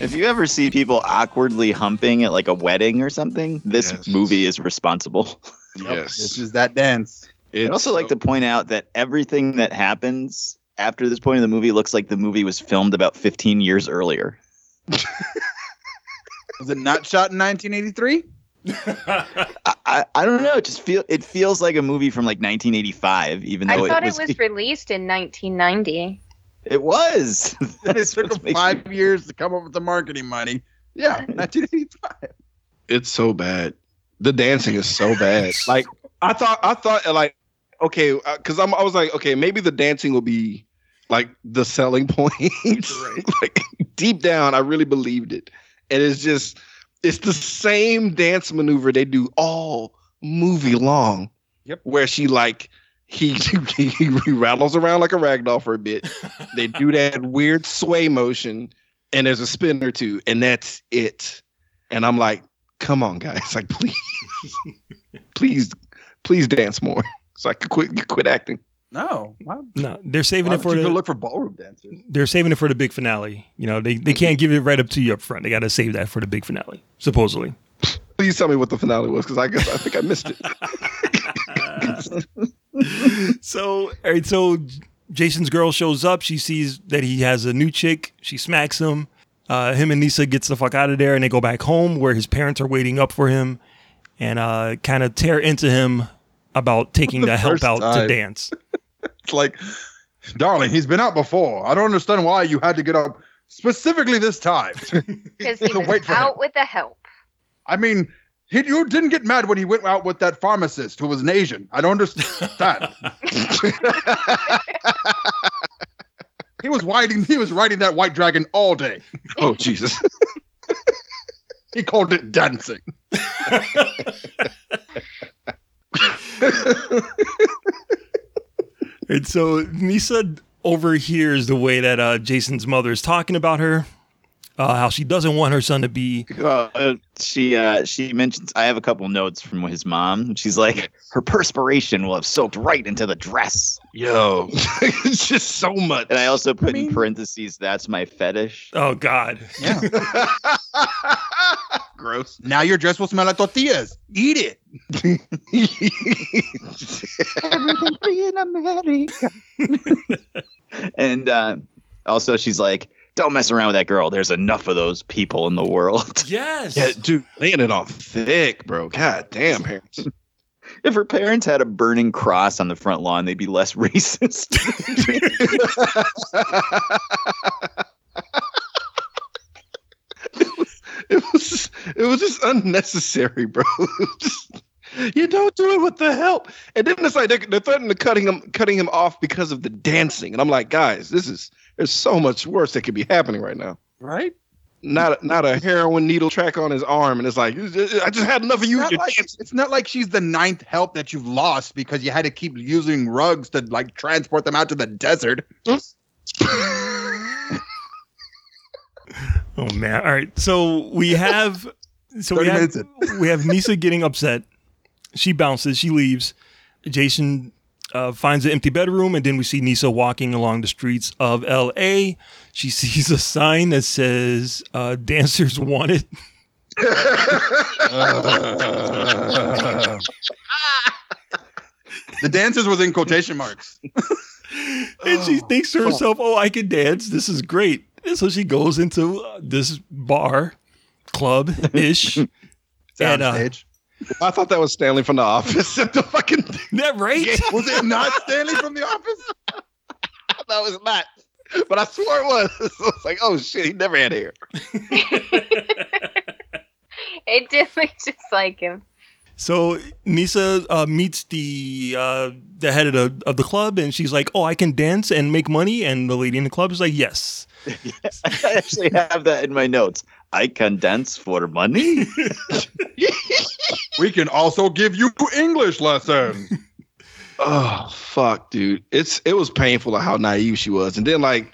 If you ever see people awkwardly humping at like a wedding or something, this Yes. movie is responsible. Yes. this is that dance. I'd also like to point out that everything that happens after this point in the movie looks like the movie was filmed about 15 years earlier. *laughs* Was it not shot in 1983? *laughs* I, I, I don't know. It just feel it feels like a movie from like 1985, even though I thought it it was. was *laughs* released in 1990. It was. *laughs* It took them five years to come up with the marketing money. Yeah, 1985. It's so bad. The dancing is so bad. Like I thought, I thought like okay, uh, because I'm I was like okay, maybe the dancing will be like the selling point. like deep down, I really believed it, and it's just it's the same dance maneuver they do all movie long. Yep. Where she like he *laughs* he, he rattles around like a rag doll for a bit. *laughs* they do that weird sway motion, and there's a spin or two, and that's it. And I'm like, come on, guys, *laughs* like please, please, please dance more, so I can quit quit acting. No, why, No, they're saving it for would you the look for ballroom dancers. they're saving it for the big finale. You know, they, they can't give it right up to you up front. They got to save that for the big finale, supposedly. Please tell me what the finale was, because I guess I think I missed it. *laughs* so, all right, so Jason's girl shows up. She sees that he has a new chick. She smacks him. Uh, him and Nisa gets the fuck out of there, and they go back home where his parents are waiting up for him, and uh, kind of tear into him about taking *laughs* The the help first out to dance. *laughs* It's like, darling, he's been out before. I don't understand why you had to get up specifically this time. *laughs* Because he was wait for out him. with the help. I mean, he, you didn't get mad when he went out with that pharmacist who was an Asian. I don't understand. he was riding. He was riding that white dragon all day. oh Jesus! He called it dancing. *laughs* right, so Nisa overhears the way that uh, Jason's mother is talking about her, uh, how she doesn't want her son to be. Uh, she uh, she mentions I have a couple notes from his mom. She's like, her perspiration will have soaked right into the dress. Yo, *laughs* it's just so much. And I also put in parentheses, that's my fetish. Oh God. Yeah. *laughs* Gross. Now your dress will smell like tortillas. Eat it. Everything free in America. and uh, also, she's like, don't mess around with that girl. There's enough of those people in the world. *laughs* Yes. Yeah, dude, laying it on thick, bro. God damn, parents. *laughs* If her parents had a burning cross on the front lawn, they'd be less *laughs* racist. It was it was just unnecessary, bro. *laughs* Just- you don't do it with the help. And then it's like they're, they're threatening to cutting him cutting him off because of the dancing. And I'm like, guys, this is there's so much worse that could be happening right now. Right? Not a, not a heroin needle track on his arm, and it's like I just had enough of you. It's not, like, it's not like she's the ninth help that you've lost because you had to keep using rugs to like transport them out to the desert. Mm. *laughs* Oh man! All right, so we have so we have we have Nisa getting upset. She bounces. She leaves. Jason uh, finds an empty bedroom, and then we see Nisa walking along the streets of L.A. She *laughs* sees a sign that says uh, "Dancers Wanted." the dancers was in quotation marks. *laughs* and she thinks to herself, "Oh, I can dance. This is great." And so she goes into uh, this bar, club ish, *laughs* and uh, I thought that was Stanley from The Office. *laughs* the fucking *laughs* that right? Was it not Stanley from The Office? that was not. But I swore it was. I was like, oh shit, he never had hair. It did look just like him. So Nisa uh, meets the uh, the head of the of the club, and she's like, "Oh, I can dance and make money." And the lady in the club is like, "Yes." *laughs* I actually have that in my notes. I can dance for money. *laughs* We can also give you English lessons. *laughs* Oh fuck, dude. It's it was painful how naive she was. And then like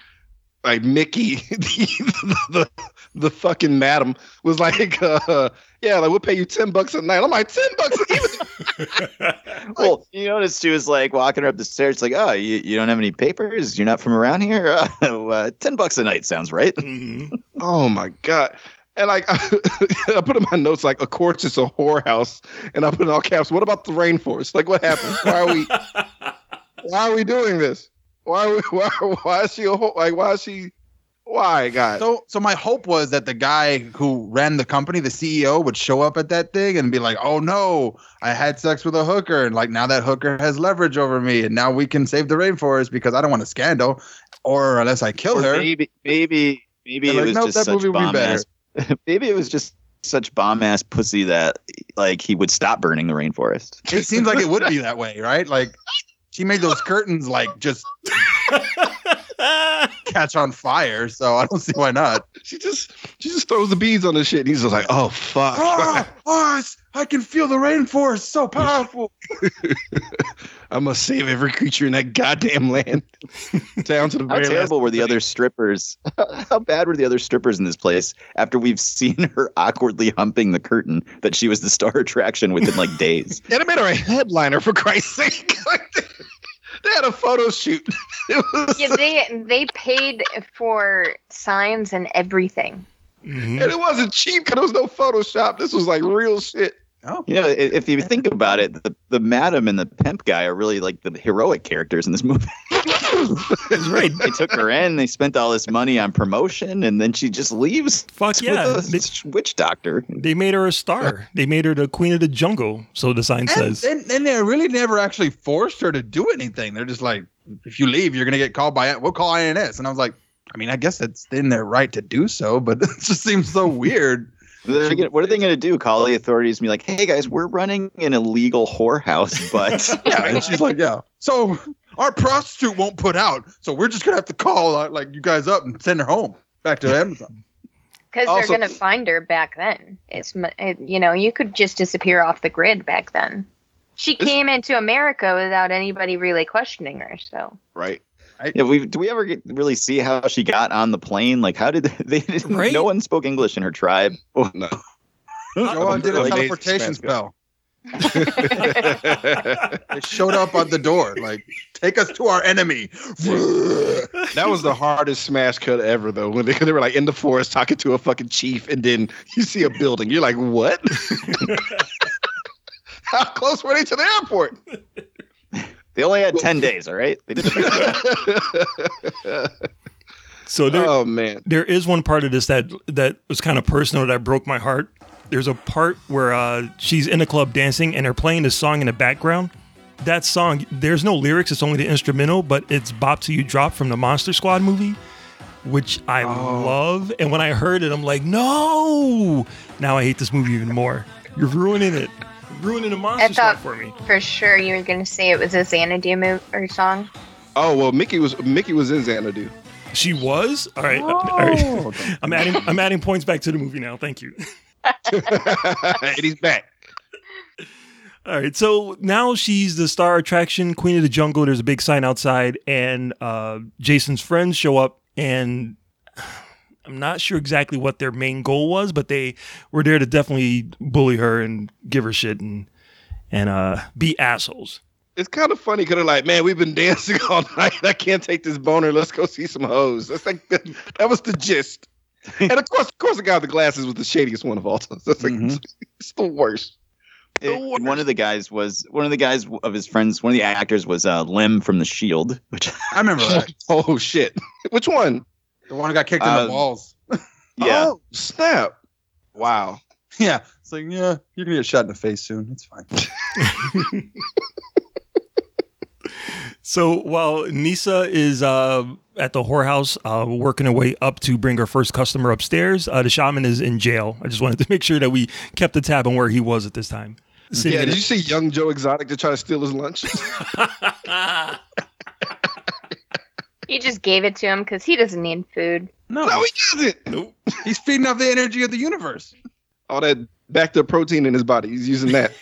like Mickey, the, the, the fucking madam was like, uh, yeah, like we'll pay you ten bucks a night. I'm like, ten bucks even *laughs* well, you notice she was like walking her up the stairs, like, oh, you, you don't have any papers? You're not from around here? *laughs* Uh, uh, 10 bucks a night sounds right. *laughs* Oh my god. And like I put in my notes like of course it's a whorehouse. And I put in all caps, what about the rainforest? Like what happened? Why are we why are we doing this? Why are we why why is she a whore? like why is she why guys? So, so my hope was that the guy who ran the company, the CEO, would show up at that thing and be like, "Oh no, I had sex with a hooker, and like now that hooker has leverage over me, and now we can save the rainforest because I don't want a scandal, or unless I kill Or her." Maybe, maybe, maybe They're it like, was "Nope, just such movie would be ass. *laughs* maybe it was just such bomb ass pussy that like he would stop burning the rainforest. It seems like it would be *laughs* that way, right? Like she made those curtains like just *laughs* catch on fire, so I don't see why not. *laughs* She just she just throws the beads on the shit. And he's just like, oh fuck. Ah, ah, I can feel the rainforest so powerful. *laughs* I must save every creature in that goddamn land. *laughs* Down to the How very last terrible were the other strippers? How bad were the other strippers in this place after we've seen her awkwardly humping the curtain that she was the star attraction within like days? Yeah, they made her a headliner for Christ's sake. They had a photo shoot. *laughs* Was, Yeah, they they paid for signs and everything. Mhm. and it wasn't cheap because there was no Photoshop. This was like real shit. Oh, You know, if you think about it, the, the madam and the pimp guy are really like the heroic characters in this movie. *laughs* *laughs* That's right. they took her in, they spent all this money on promotion, and then she just leaves. Fuck yeah. with They, witch doctor. they made her a star. *laughs* They made her the queen of the jungle. So the sign and, says. and, and they really never actually forced her to do anything. They're just like, if you leave, you're gonna get called by we'll call INS. And I was like, I mean, I guess it's in their right to do so, but *laughs* it just seems so weird. Gonna- what are they going to do? Call the authorities and be like, "Hey guys, we're running an illegal whorehouse, but Yeah, and she's like, yeah. So our prostitute won't put out, so we're just gonna have to call uh, like you guys up and send her home back to Amazon. Because they're gonna find her back then. It's it, you know you could just disappear off the grid back then. She came into America without anybody really questioning her. So Right. Yeah, we do we ever get, really see how she got on the plane? Like, how did *laughs* they? Didn't, Right? No one spoke English in her tribe. Oh, No. *laughs* Joe did a teleportation Smash spell. They showed up on the door, like, take us to our enemy. That was the hardest smash cut ever, though. When they, they were like in the forest talking to a fucking chief, and then you see a building. You're like, what? *laughs* How close were they to the airport? They only had ten days. All right, they did it. So there, oh man, there is one part of this that that was kind of personal that broke my heart. There's a part where uh, she's in a club dancing and they're playing this song in the background. That song, there's no lyrics; it's only the instrumental, but it's "Bop Till You Drop" from the Monster Squad movie, which I love. And when I heard it, I'm like, no! Now I hate this movie even more. You're ruining it, You're ruining the Monster I Squad for me. for sure you were gonna say it was a Xanadu move or song. Oh well, Mickey was Mickey was in Xanadu. She was all right. all right. *laughs* I'm adding I'm adding points back to the movie now. Thank you. *laughs* and he's back. All right, so now she's the star attraction, queen of the jungle. There's a big sign outside, and uh, Jason's friends show up, and I'm not sure exactly what their main goal was, but they were there to definitely bully her and give her shit and and uh, be assholes. It's kind of funny because they're like, man, we've been dancing *laughs* all night. I can't take this boner. Let's go see some hoes. That's like that, *laughs* that was the gist. And of course, of course, the guy with the glasses was the shadiest one of all. time. *laughs* That's like it's the worst. It- one of the guys was one of the guys of his friends. One of the actors was uh, Lem from The Shield, which *laughs* I remember that. *laughs* Oh shit! Which one? The one who got kicked in Uh, the balls. yeah. Oh snap! Wow. Yeah. It's like, yeah, you're gonna get shot in the face soon. It's fine. So while Nisa is uh, at the whorehouse uh, working her way up to bring her first customer upstairs, uh, the shaman is in jail. I just wanted to make sure that we kept the tab on where he was at this time. Sitting yeah. Did a- you see young Joe Exotic to try to steal his lunch? *laughs* *laughs* He just gave it to him because he doesn't need food. No, no, he doesn't. Nope. *laughs* he's feeding off the energy of the universe. All that backed up protein in his body. He's using that.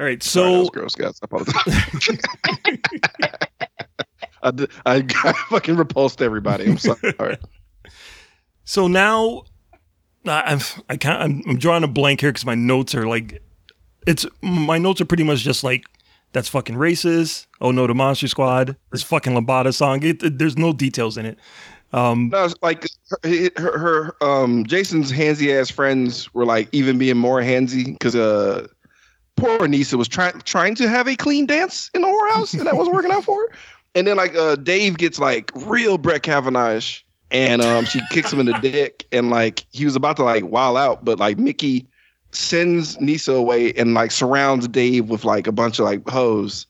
All right, so Girl Scouts. I apologize. *laughs* I, did- I, I *laughs* fucking repulsed everybody. I'm sorry. *laughs* so now I- I'm I can't I'm, I'm drawing a blank here because my notes are like it's my notes are pretty much just like that's fucking racist. Oh no, the Monster Squad. This fucking Lambada song. It, it- there's no details in it. Um, No, like her, her, her um, Jason's handsy ass friends were like even being more handsy because uh, poor Nisa was trying trying to have a clean dance in the whorehouse and that wasn't working out for her. *laughs* And then like uh, Dave gets like real Brett Kavanaugh and um, she kicks him in the *laughs* dick and like he was about to like wild out, but like Mickey sends Nisa away and like surrounds Dave with like a bunch of like hoes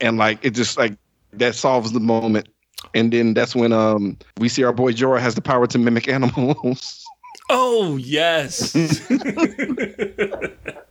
and like it just like that solves the moment. And then that's when um we see our boy Joa has the power to mimic *laughs* animals. oh yes.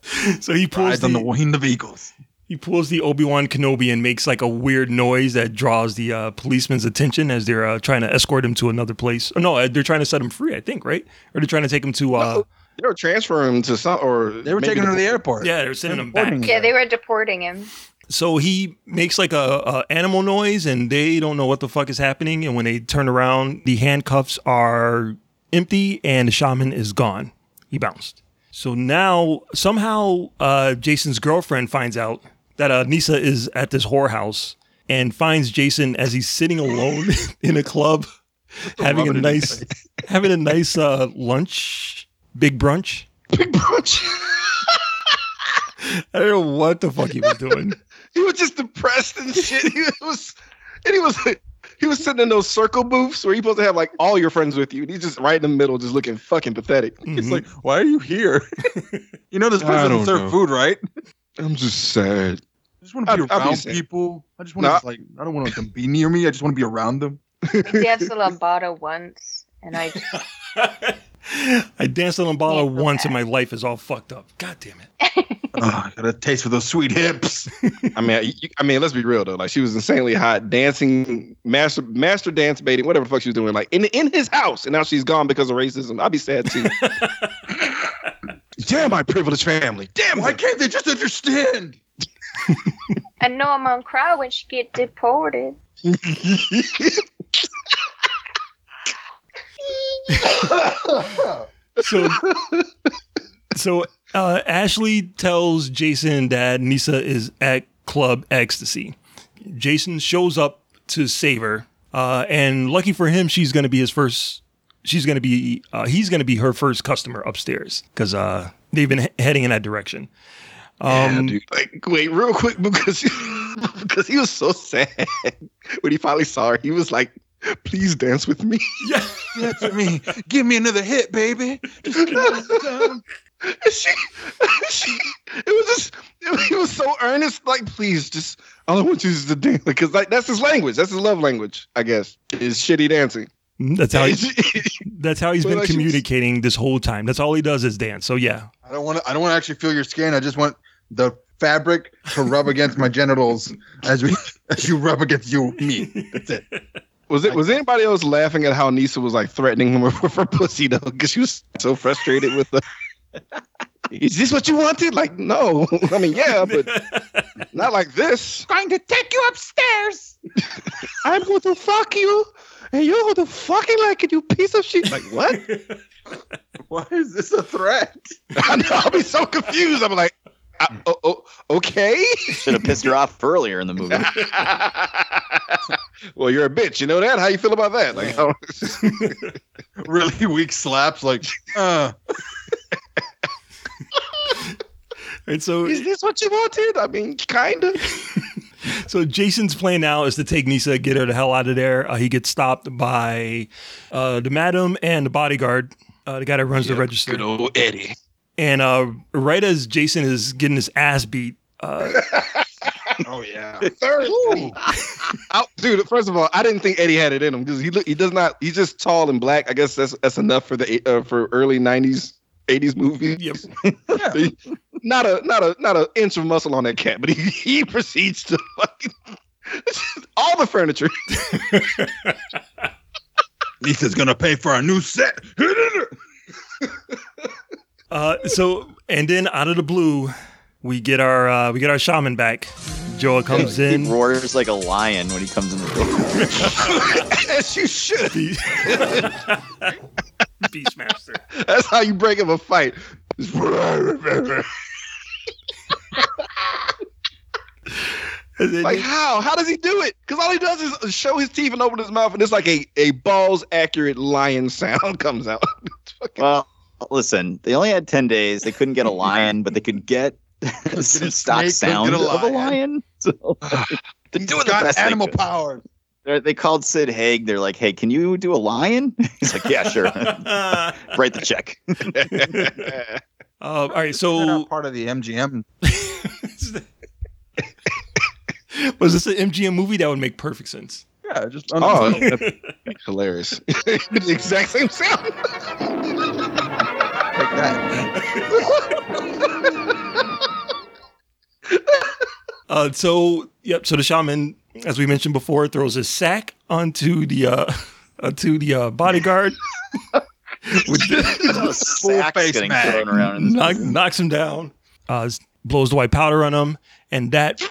*laughs* so he pulls Rides on the the, wing of eagles. he pulls the Obi Wan Kenobi and makes like a weird noise that draws the uh, policeman's attention as they're uh, trying to escort him to another place. Or no, uh, they're trying to set him free. I think right, or they're trying to take him to. Uh, They were transferring him to some or They were taking him to the the- airport. yeah, they're sending him back. Reporting Yeah, they were deporting him. So he makes like a, a animal noise, and they don't know what the fuck is happening. And when they turn around, the handcuffs are empty, and the shaman is gone. He bounced. So now somehow uh, Jason's girlfriend finds out that uh, Nisa is at this whorehouse and finds Jason as he's sitting alone *laughs* in a club, *laughs* having a Rubbing it in nice having a nice uh, lunch, big brunch. Big brunch. *laughs* I don't know what the fuck he was doing. he was just depressed and shit. He was and he was he was sitting in those circle booths where you're supposed to have like all your friends with you. And he's just right in the middle, just looking fucking pathetic. It's mm-hmm. like, why are you here? *laughs* you know this place I doesn't don't serve know. food, right? I'm just sad. I just want to be I'd- I'd be around people. I just want to Nah. just like I don't want them to be near me. I just want to be around them. I danced a lambada once, and I just *laughs* *laughs* I danced on Lambada Yeah, once, okay. and my life is all fucked up. God damn it. oh, *laughs* I got a taste for those sweet hips. I mean, you, I mean, let's be real though. Like she was insanely hot, dancing, master, master dance baiting, whatever the fuck she was doing, like in in his house, and now she's gone because of racism. I'd be sad too. *laughs* Damn my privileged family. Damn Why can't they just understand? I know I'm gonna cry when she get deported. So, so uh, Ashley tells Jason that Nisa is at Club Ecstasy. Jason shows up to save her, uh, and lucky for him, she's going to be his first. She's going to be. Uh, he's going to be her first customer upstairs because uh, they've been he- heading in that direction. yeah, Um, dude. Like, wait, real quick, *laughs* because because he was so sad *laughs* when he finally saw her. He was like, "Please dance with me." *laughs* Yeah, Dance with me. Give me another hit, baby. Just give me another she, she, it was just, it, he was so earnest. Like, please, just all I want you is to dance, because like that's his language. That's his love language, I guess. Is shitty dancing. Mm, that's how he, *laughs* that's how he's Well, been like communicating this whole time. That's all he does is dance. So yeah, I don't want to. I don't want to actually feel your skin. I just want the fabric to rub against my genitals as we *laughs* as you rub against you me. That's it. Was it? Was anybody else laughing at how Nisa was like threatening him *laughs* for, her pussy though? Because she was so frustrated with the. *laughs* Is this what you wanted? Like, no. I mean, yeah, *laughs* but not like this. I'm Going to take you upstairs. I'm going to fuck you, and you're going to fucking like it, you piece of shit. Like, what? Why is this a threat? I know. I'll be so confused. I'm like, uh, oh, oh, okay. *laughs* Should have pissed her off earlier in the movie. *laughs* well, you're a bitch. You know that? How you feel about that? Like, I *laughs* really weak slaps. Like, uh, and so is this what you wanted? I mean, kind of. So Jason's plan now is to take Nisa, get her the hell out of there. Uh, he gets stopped by uh, the madam and the bodyguard, uh, the guy that runs the register. Good old Eddie. And uh, right as Jason is getting his ass beat, uh, *laughs* oh yeah. Out- dude. First of all, I didn't think Eddie had it in him because he look, he does not. He's just tall and black. I guess that's that's enough for the uh, for early '90s, '80s movies. Yep. *laughs* not a not a not an inch of muscle on that cat, but he he proceeds to fucking *laughs* all the furniture. Lisa's gonna pay for a new set. Uh, so and then out of the blue, we get our uh, we get our shaman back. Joa comes He in. roars like a lion when he comes in the door. *laughs* As you should. *laughs* Beastmaster. That's how you break up a fight. like how? How does he do it? Because all he does is show his teeth and open his mouth, and it's like a, a balls accurate lion sound *laughs* comes out. Well, listen, they only had 10 days. They couldn't get a lion, but they could get *laughs* *laughs* some stock sound couldn't of a a lion. *laughs* So *sighs* they're doing the best animal could. power. They're- They called Sid Haig. They're like, hey, can you do a lion? He's like, yeah, sure. Write the check. Uh, all right, so part of the MGM. was this an MGM movie that would make perfect sense? Yeah, just Oh, hilarious. the exact same sound. Like *laughs* Uh, so yep. So the shaman, as we mentioned before, throws his sack onto the uh, *laughs* onto the uh, bodyguard. *laughs* With the sacks face getting mag. thrown around. In knock, knocks him down, uh, blows the white powder on him, and that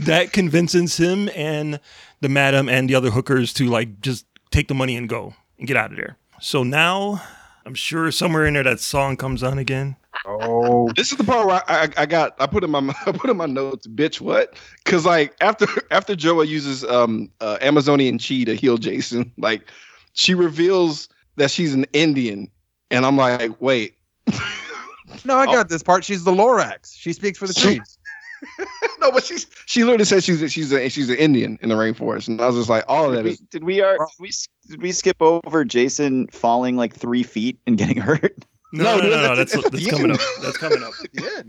that convinces him and the madam and the other hookers to like just take the money and go and get out of there. So now I'm sure somewhere in there that song comes on again. Oh, This is the part where I, I, I got I put in my *laughs* I put in my notes, bitch, what? Because like after after Joa uses um uh, Amazonian chi to heal Jason, *laughs* like she reveals that she's an Indian, and I'm like, wait, no, I *laughs* got this part. She's the Lorax. She speaks for the trees. *laughs* no, but she's she literally says she's a, she's a, she's an Indian in the rainforest, and I was just like, all of that Did we, is did we are did we did we skip over Jason falling like three feet and getting *laughs* hurt? No, No, no, no, dude, no, that's- that's that's *laughs* that's coming up. That's coming up. Yeah,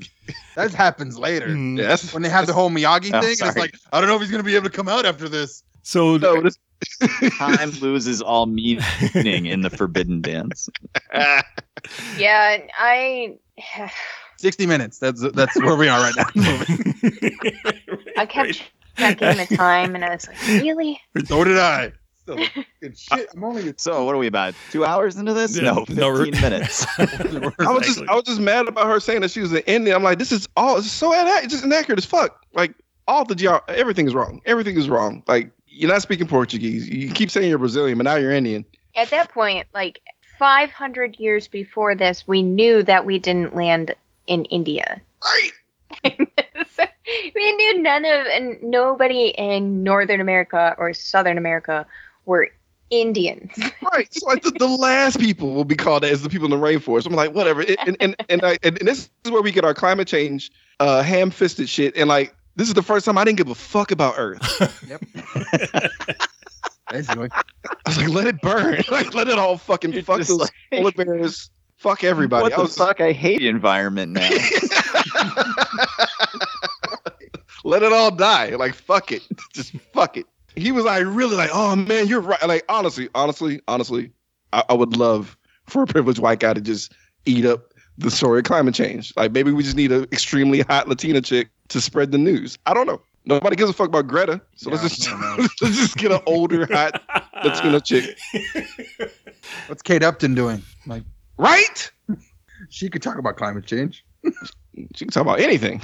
that happens later. Mm. yes. When they have the whole Miyagi Oh, thing, and it's like, I don't know if he's gonna be able to come out after this. So No, this, Time loses all meaning in the forbidden dance. Yeah, I Sixty minutes. That's that's where we are right now. *laughs* I kept checking the time and I was like, really? *laughs* so did I. still *laughs* good shit. I'm only So what are we about? Two hours into this? Yeah, No, no, we're- fifteen minutes. I was just I was just mad about her saying that she was an Indian. I'm like, this is all it's so inaccurate. It's just inaccurate as fuck. Like all the ge- everything is wrong. Everything is wrong. Like you're not speaking Portuguese. You keep saying you're Brazilian, but now you're Indian. At that point, like 500 years before this, we knew that we didn't land in India. Right. *laughs* So, we knew none of and nobody in Northern America or Southern America were Indians. *laughs* Right. So like the, the last people will be called as the people in the rainforest. I'm like, whatever. It- and and and, I, and this is where we get our climate change uh ham fisted shit. And like this is the first time I didn't give a fuck about Earth. *laughs* basically. I was like, let it burn. like let it all fucking You're fuck just those like- polar bears. Fuck everybody. what I the was fuck? I hate the environment now. *laughs* let it all die. Like fuck it. *laughs* Just fuck it. He was like really like, oh man, you're right. Like honestly, honestly, honestly, I, I would love for a privileged white guy to just eat up the story of climate change. Like maybe we just need an extremely hot Latina chick to spread the news. I don't know. Nobody gives a fuck about Greta. So let's just *laughs* let's just get an older hot Latina chick. What's Kate Upton doing? Like, Right? she could talk about climate change. She can talk about anything. *laughs*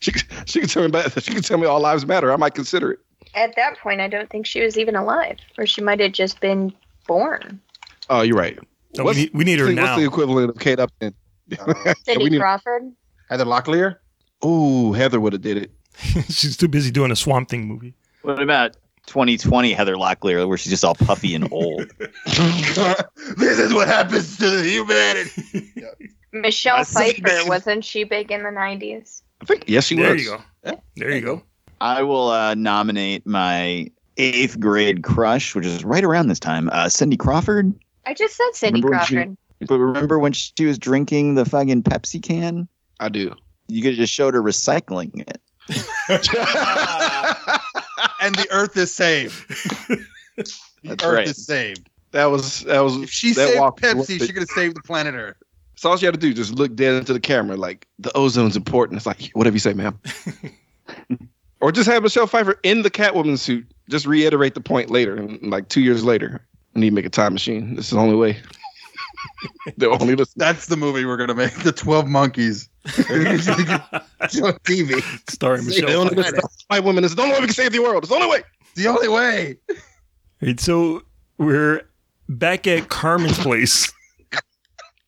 she could- she can tell me about she can tell me all lives matter. I might consider it. At that point, I don't think she was even alive, or she might have just been born. Oh, you're right. No, we need- we need her what's now. the equivalent of Kate Upton? *laughs* Cindy we Crawford. Heather Locklear. Ooh, Heather would have did it. *laughs* She's too busy doing a Swamp Thing movie. what about 2020 Heather Locklear, where she's just all puffy and old? *laughs* this is what happens to the humanity. *laughs* Michelle That's Pfeiffer bad. wasn't she big in the 90s? I think yes, she There was. you go. There you go. I will uh, nominate my eighth grade crush, which is right around this time, uh, Cindy Crawford. I just said Cindy Remember when she- Crawford. But remember when she was drinking the fucking Pepsi can? I do. You could have just showed her recycling it. *laughs* and the Earth is saved. the That's Earth right. is saved. That was that was If she that saved walk was worth Pepsi, it. she could have saved the planet Earth. So all she had to do just look dead into the camera, like the ozone's important. It's like whatever you say, ma'am. *laughs* or just have Michelle Pfeiffer in the Catwoman suit. Just reiterate the point later, and like two years later, I need to make a time machine. This is the only way. *laughs* the only listen. That's the movie we're gonna make. The Twelve Monkeys. on *laughs* TV. *laughs* Starring Save Michelle. the only Pfeiffer. way white women is the only way we can save the world. It's the only way. The only way. Right, so we're back at Carmen's place.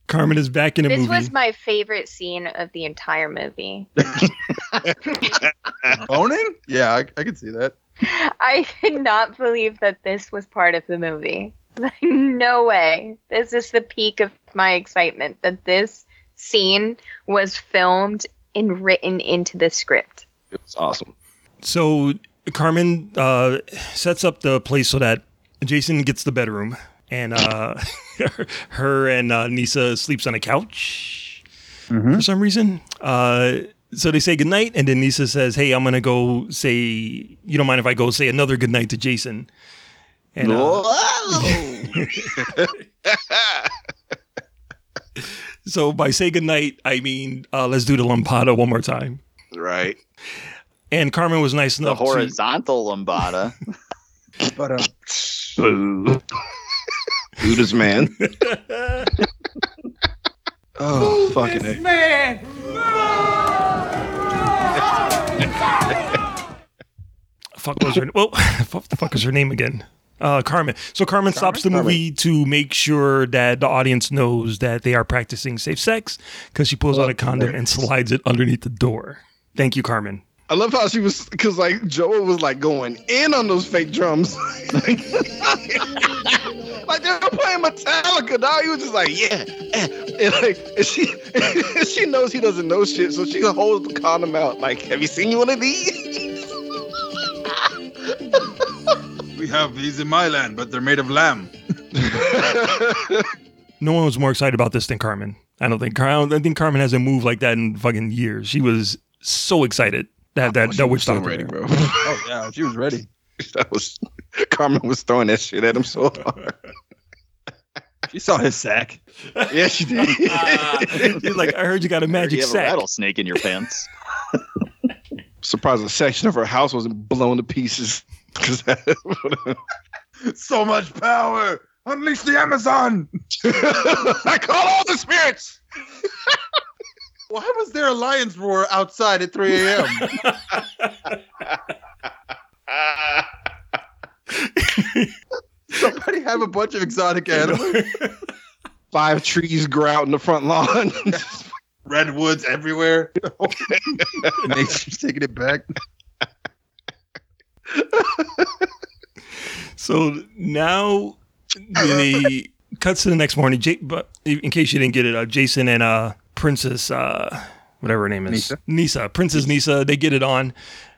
Carmen is back in a This movie. This was my favorite scene of the entire movie. Boning? Yeah, I, I can see that. I could not believe that this was part of the movie. Like, *laughs* no way. This is the peak of my excitement that this scene was filmed and written into the script. It was awesome. So Carmen uh, sets up the place so that Jason gets the bedroom, and uh, *laughs* her and uh, Nisa sleeps on a couch for some reason. Uh, so they say goodnight, and then Nisa says, "Hey, I'm gonna go say. You don't mind if I go say another goodnight to Jason?" And uh, *laughs* so by say goodnight, I mean uh, let's do the lambada one more time. Right. And Carmen was nice The enough to horizontal lambada. But uh, Boo. Who this man? *laughs* oh, fucking A. fuck was her well *laughs* what the fuck is her name again uh carmen so carmen, stops the movie to make sure that the audience knows that they are practicing safe sex because she pulls out a condom and slides it underneath the door thank you carmen I love how she was because like Joa was like going in on those fake drums. *laughs* like they were playing Metallica, dog. He was just like, yeah. And like and she *laughs* she knows he doesn't know shit, so she holds the condom out. Like, have you seen one of these? *laughs* we have these in my land, but they're made of lamb. *laughs* no one was more excited about this than carmen i don't think Car- I, don't, I think carmen hasn't moved like that in fucking years she was so excited that that, that witch so doctor ready, bro. Oh yeah, she was ready. *laughs* that was Carmen was throwing that shit at him so hard. She saw his sack. *laughs* Yeah, she did. She's like i heard you got a you magic have a sack rattlesnake in your pants. Surprised a section of her house wasn't blown to pieces. *laughs* so much power. Unleash the Amazon. *laughs* I call all the spirits. *laughs* Why was there a lion's roar outside at 3 a.m.? Somebody have a bunch of exotic animals. Five trees grow out in the front lawn. Redwoods everywhere. Nature's taking it back. *laughs* So now the cuts to the next morning. J- but in case you didn't get it, uh, Jason and uh, Princess, uh, whatever her name is, Nisa. Nisa, Princess Nisa, they get it on.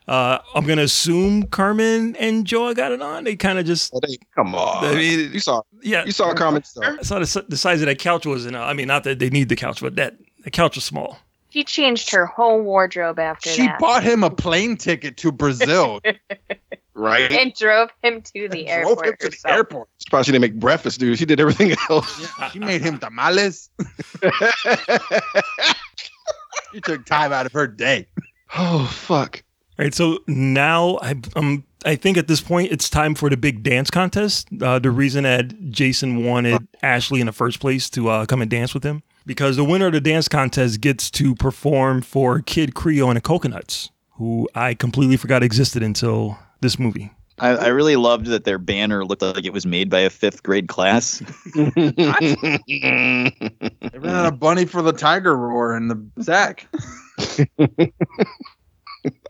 Uh, I'm gonna assume Carmen and Joa got it on. They kind of just, Oh, they- come on. I mean, you saw, yeah, you saw Carmen. I saw the, the size of that couch was, and I mean, not that they need the couch, but that the couch was small. She changed her whole wardrobe after She that. bought him a plane ticket to Brazil. *laughs* Right. and drove him to the Drove airport. him to the herself. airport. She probably didn't make breakfast, dude. She did everything *laughs* else. She made him tamales. *laughs* she took time out of her day. oh fuck. All right, so now I um I think at this point it's time for the big dance contest. Uh, the reason that Jason wanted Ashley in the first place to uh, come and dance with him because the winner of the dance contest gets to perform for Kid Creole and the Coconuts, who I completely forgot existed until this movie. I, I really loved that their banner looked like it was made by a fifth grade class. *laughs* They ran out of bunny for the tiger roar and the sack. *laughs*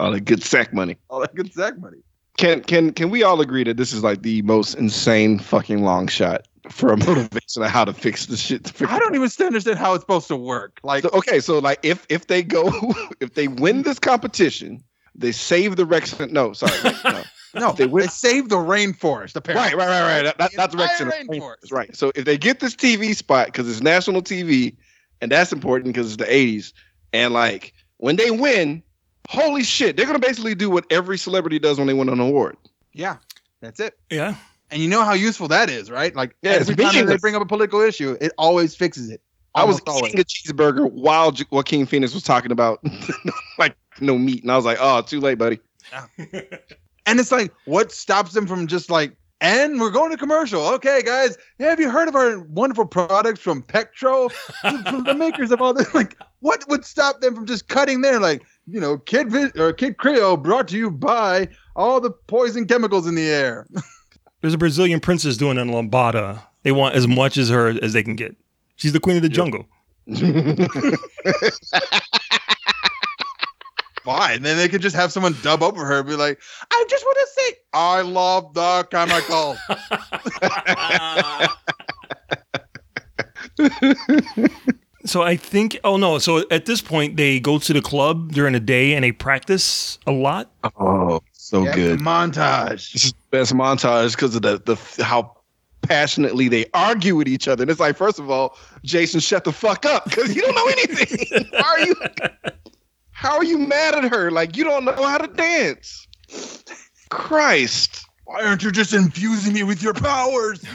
all that good sack money. All that good sack money. Can can can we all agree that this is like the most insane fucking long shot for a motivation of how to fix the shit? To fix I don't even understand how it's supposed to work. Like, So, okay, so like if if they go *laughs* if they win this competition, they save the Rex. No, sorry, wait, no. *laughs* no, they they, win- saved the rainforest, apparently. Right, right, right, right. That, that, The that's the Rex entire rainforest. Right. So if they get this TV spot because it's national TV, and that's important because it's the '80s, and like when they win, holy shit, they're gonna basically do what every celebrity does when they win an award. Yeah, that's it. Yeah, And you know how useful that is, right? Like, Yeah, every time they bring up a political issue, it always fixes it. I was Almost eating a cheeseburger while J- Joaquin Phoenix was talking about *laughs* like no meat, and I was like, oh, too late, buddy. And it's like, what stops them from just like, and we're going to commercial. Okay, guys, have you heard of our wonderful products from Pectro, from the makers of all this? Like, what would stop them from just cutting there? Like, you know, Kid Vi- or Kid Creo brought to you by all the poison chemicals in the air. *laughs* there's a Brazilian princess doing a lambada. They want as much as her as they can get. She's the queen of the jungle. *laughs* Fine, then they could just have someone dub over her and be like, I just want to say, I love the chemicals. *laughs* So I think. Oh no! So at this point, they go to the club during the day and they practice a lot. Oh, so Yeah, good. Montage. This is the best montage because of the the how passionately they argue with each other. And it's like, first of all, Jason, shut the fuck up because you don't know anything. *laughs* how are you? How are you mad at her? Like you don't know how to dance. Christ. Why aren't you just infusing me with your powers? *laughs*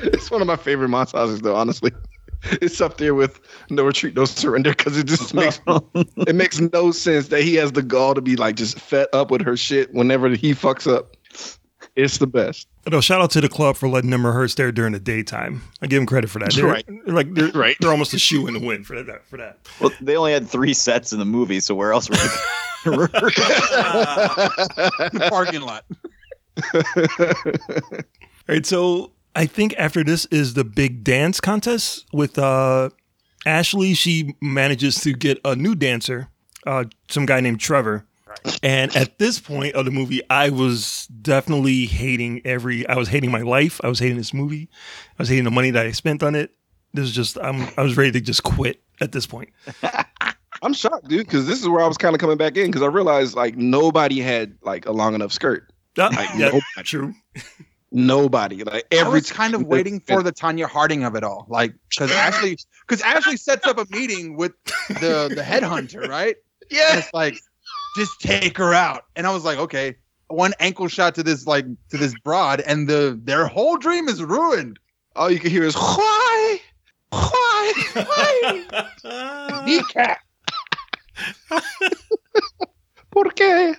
It's one of my favorite montages, though. Honestly, *laughs* it's up there with "No Retreat, No Surrender" because it just makes *laughs* oh. it makes no sense that he has the gall to be like just fed up with her shit whenever he fucks up. It's the best. No, shout out to the club for letting them rehearse there during the daytime. I give them credit for that. They're, Right. like they're, Right. they're almost a shoe in the win for that. For that. Well, they only had three sets in the movie, so where else were they? *laughs* Parking lot. All right, so I think after this is the big dance contest with uh, Ashley. She manages to get a new dancer, uh, some guy named Trevor. And at this point of the movie, I was definitely hating every. I was hating my life. I was hating this movie. I was hating the money that I spent on it. This is just. I'm. I was ready to just quit at this point. *laughs* I'm shocked, dude, because this is where I was kind of coming back in because I realized like nobody had like a long enough skirt. Uh, Like yeah, nobody. true. *laughs* Nobody. Like I every was kind of waiting for the Tonya Harding of it all, like because Ashley, because Ashley sets up a meeting with the the headhunter, right? *laughs* Yeah. And it's like, just take her out, and I was like, okay, one ankle shot to this like to this broad, and the their whole dream is ruined. All you can hear is why, why, why, *laughs* Kneecap. *laughs* por qué?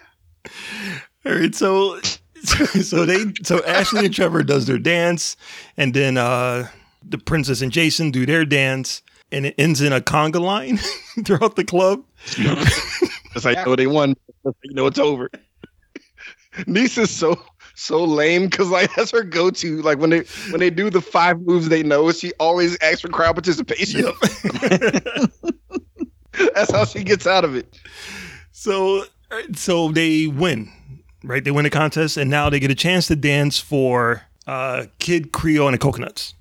All right, so *laughs* so they so Ashley and Trevor does their dance, and then uh the princess and Jason do their dance, and it ends in a conga line *laughs* throughout the club. *laughs* How you know they won. You know it's over. Niece is so so lame because like that's her go-to. Like when they when they do the five moves they know, she always asks for crowd participation. that's how she gets out of it. So so they win, right? They win the contest, and now they get a chance to dance for uh Kid Creole and the Coconuts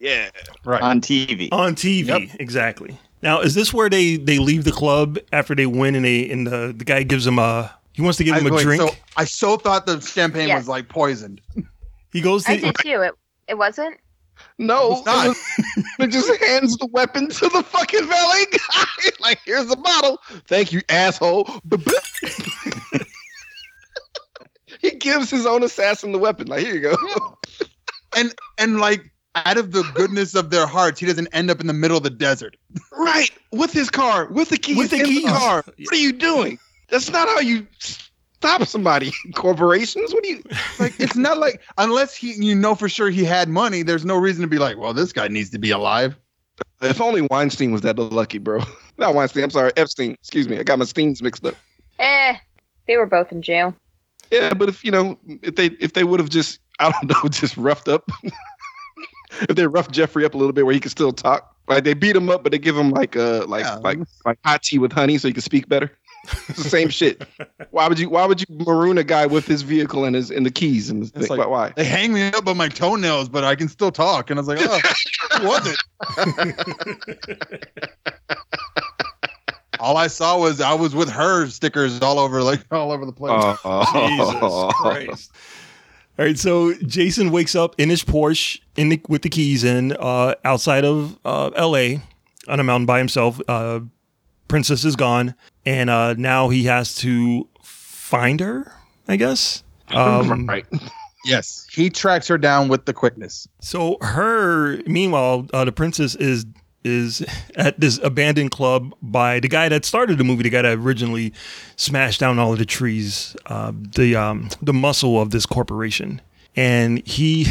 Yeah. Right. on TV. on TV. Exactly. Now, is this where they they leave the club after they win, and they and the the guy gives them a he wants to give I, him a wait, drink. so I so thought the champagne Yes. was like poisoned. he goes I to did too. It it wasn't. No, It's not. it, *laughs* it just hands the weapon to the fucking valet guy. *laughs* like, here's the bottle. Thank you, asshole. *laughs* he gives his own assassin the weapon. Like, here you go. *laughs* and and like out of the goodness of their hearts, he doesn't end up in the middle of the desert. right, with his car, with the key, With the in keys. the car. What are you doing? That's not how you stop somebody. *laughs* Corporations. What do you? Like it's not like *laughs* unless he you know for sure he had money, there's no reason to be like, well, this guy needs to be alive. If only Weinstein was that lucky, bro. Not Weinstein. I'm sorry, Epstein. Excuse me. I got my Steens mixed up. Eh, they were both in jail. Yeah, but if you know, if they if they would have just I don't know, *laughs* just roughed up. if they roughed Jeffrey up a little bit where he could still talk, like they beat him up, but they give him like uh like Yeah. like like hot tea with honey so he can speak better. It's the same shit. *laughs* Why would you Why would you maroon a guy with his vehicle and his and the keys and thing? like- why? why? They hang me up on my toenails, but I can still talk. And I was like, oh, *laughs* who was it? All I saw was I was with her stickers all over like all over the place. Jesus Christ. *laughs* All right, so Jason wakes up in his Porsche in the, with the keys in uh, outside of uh, L.A. on a mountain by himself. Uh, Princess is gone, and uh, now he has to find her. I guess. Um, *laughs* right. Yes, he tracks her down with the quickness. So her, meanwhile, uh, the princess is is at this abandoned club by the guy that started the movie, the guy that originally smashed down all of the trees, uh, the um, the muscle of this corporation, and he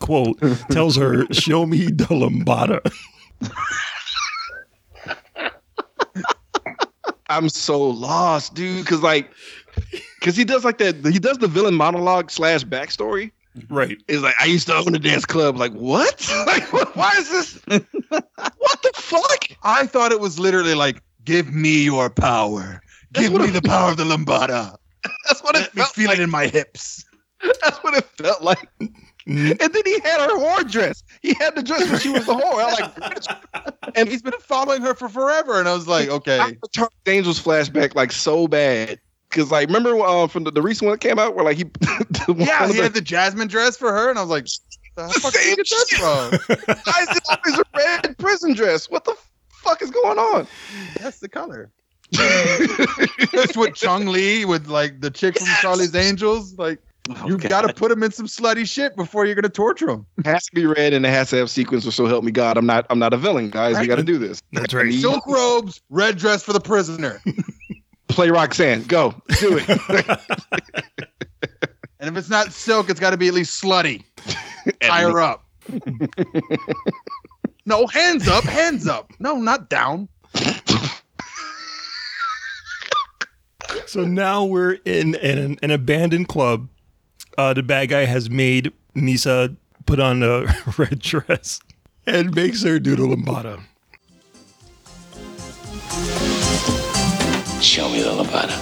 quote *laughs* tells her, "Show me the lambada." I'm so lost, dude. Because like, because he does like that. He does the villain monologue slash backstory. Right. It's like I used to own a dance club. Like what? *laughs* like what, why is this? what the fuck? I thought it was literally like, "Give me your power. Give me the power of the lambada. That's what it Let me felt feel like. it in my hips." That's what it felt like. And then he had her whore dress. He had the dress when she was the whore. I'm like, And he's been following her for forever, and I was like, "Okay." I the Charlie's Angels flashback like so bad. Cause like remember uh, from the, the recent one that came out where like he *laughs* the Yeah, he the- had the jasmine dress for her, and I was like, "The fuck did you get that from?" why is it always a red prison dress? What the fuck is going on? That's the color. *laughs* That's what Chung Lee with like the chick from Charlie's Angels. Like you God. got to put him in some slutty shit before you're gonna torture him. It has to be red and it has to have sequence or so help me God. I'm not I'm not a villain, guys. We got to do this. That's right. Silk robes, red dress for the prisoner. *laughs* Play Roxanne. Go. Do it. *laughs* And if it's not silk, it's got to be at least slutty. *laughs* Tie her up. *laughs* no, hands up, hands up. No, not down. So now we're in an, an abandoned club. Uh, the bad guy has made Nisa put on a red dress and makes her do the lambada. Show me the lambada.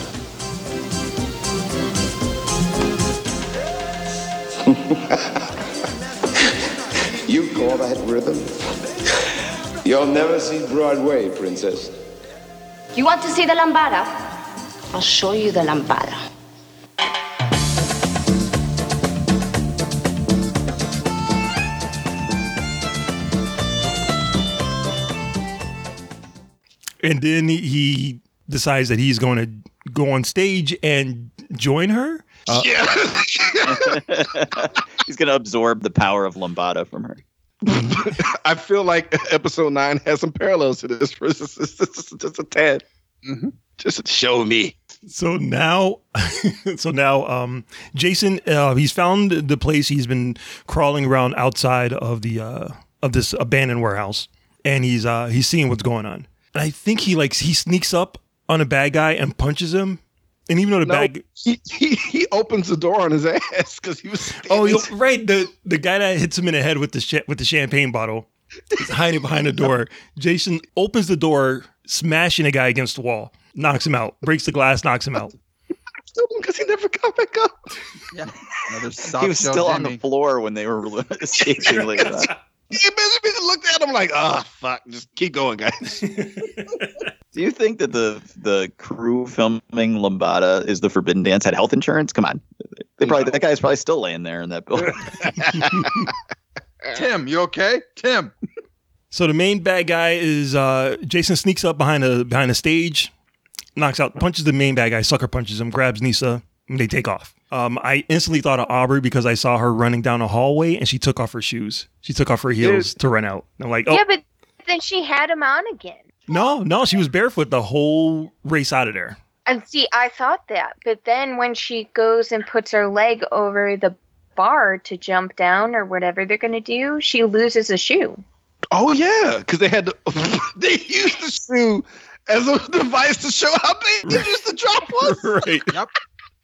*laughs* You call that rhythm? You'll never see Broadway, princess. You want to see the lambada? I'll show you the lambada. And then he, he decides that he's going to go on stage and join her. Uh, *laughs* *laughs* He's gonna absorb the power of Lambada from her. *laughs* I feel like episode nine has some parallels to this. Just, just, just, just a tad. Mhm. Just show me. So now, so now, um, Jason, uh, he's found the place he's been crawling around outside of the uh, of this abandoned warehouse, and he's uh, he's seeing what's going on. And I think he like he sneaks up on a bad guy and punches him. And even though the No, bad, he, he he opens the door on his *laughs* ass because he was. oh, you're right, the the guy that hits him in the head with the sh- with the champagne bottle, is hiding behind the door. Jason opens the door, smashing a guy against the wall, knocks him out, breaks the glass, knocks him out. because he never got back up. Yeah. He was still on the floor when they were *laughs* escaping later *laughs* on. He basically looked at him like, "Oh fuck, just keep going, guys." *laughs* Do you think that the the crew filming Lambada is the Forbidden Dance had health insurance? Come on, they probably that guy's probably still laying there in that building. *laughs* Tim, you okay? Tim. So the main bad guy is uh, Jason sneaks up behind a behind a stage, knocks out, punches the main bad guy, sucker punches him, grabs Nisa, and they take off. Um, I instantly thought of Aubrey because I saw her running down a hallway and she took off her shoes. She took off her heels to run out. I'm like, oh Yeah, but then she had them on again. no, no, she was barefoot the whole race out of there. And see, I thought that, but then when she goes and puts her leg over the bar to jump down or whatever they're going to do, she loses a shoe. Oh yeah, because they had to, *laughs* they used the shoe as a device to show how big they used the drop *laughs* was. right. Yep.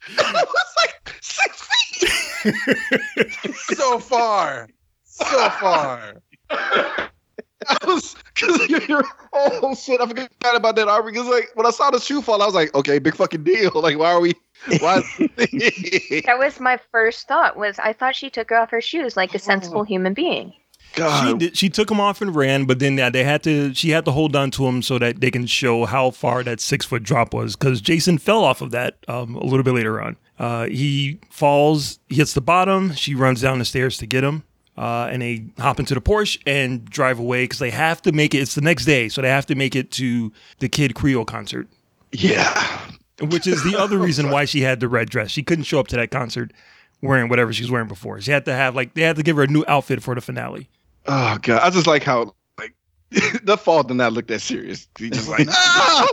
*laughs* it was like six feet. *laughs* So far. So far. I was because you're, you're oh shit, I forgot about that Aubrey. Because like when I saw the shoe fall, I was like, okay, big fucking deal. *laughs* Like, why are we? Why? That was my first thought. Was I thought she took off her shoes like a sensible oh. human being. She did, she took him off and ran, but then yeah, they had to. She had to hold on to him so that they can show how far that six foot drop was. Because Jason fell off of that um, a little bit later on. Uh, he falls, he hits the bottom. She runs down the stairs to get him, uh, and they hop into the Porsche and drive away because they have to make it. It's the next day, so they have to make it to the Kid Creole concert. Yeah, which is the other *laughs* reason why she had the red dress. She couldn't show up to that concert wearing whatever she was wearing before. She had to have like they had to give her a new outfit for the finale. Oh god, I just like how like *laughs* the fall did not look that serious. He just like *laughs* ah!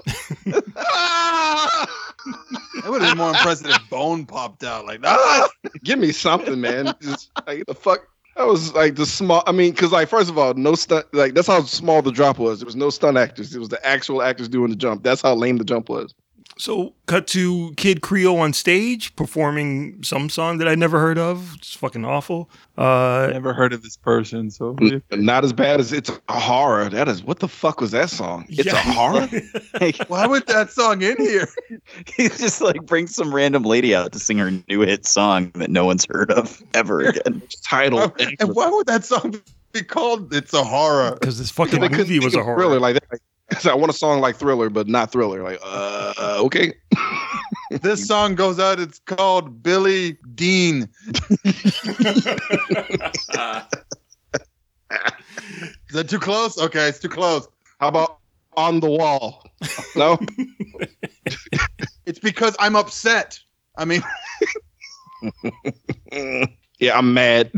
It would have been more impressive if Bone popped out like ah! give me something, man. Just like the fuck. That was like the small. I mean, because like first of all, no stunt. Like that's how small the drop was. There was no stunt actors. It was the actual actors doing the jump. That's how lame the jump was. So cut to Kid Creole on stage performing some song that I never heard of. It's fucking awful. Uh, Never heard of this person, so Not as bad as it's a horror. That is what the fuck was that song? It's a Yeah. horror. *laughs* why would that song in here? *laughs* he just like brings some random lady out to sing her new hit song that no one's heard of ever again. *laughs* Title. And why would that song be called "It's a Horror"? because this fucking They couldn't movie was a horror. Really, like that. Like, I want a song like Thriller, but not Thriller. Like, uh, okay. *laughs* This song goes out. It's called Billy Dean. *laughs* Is that too close? Okay, it's too close. How about on the wall? *laughs* No. It's because I'm upset. I mean, yeah, I'm mad.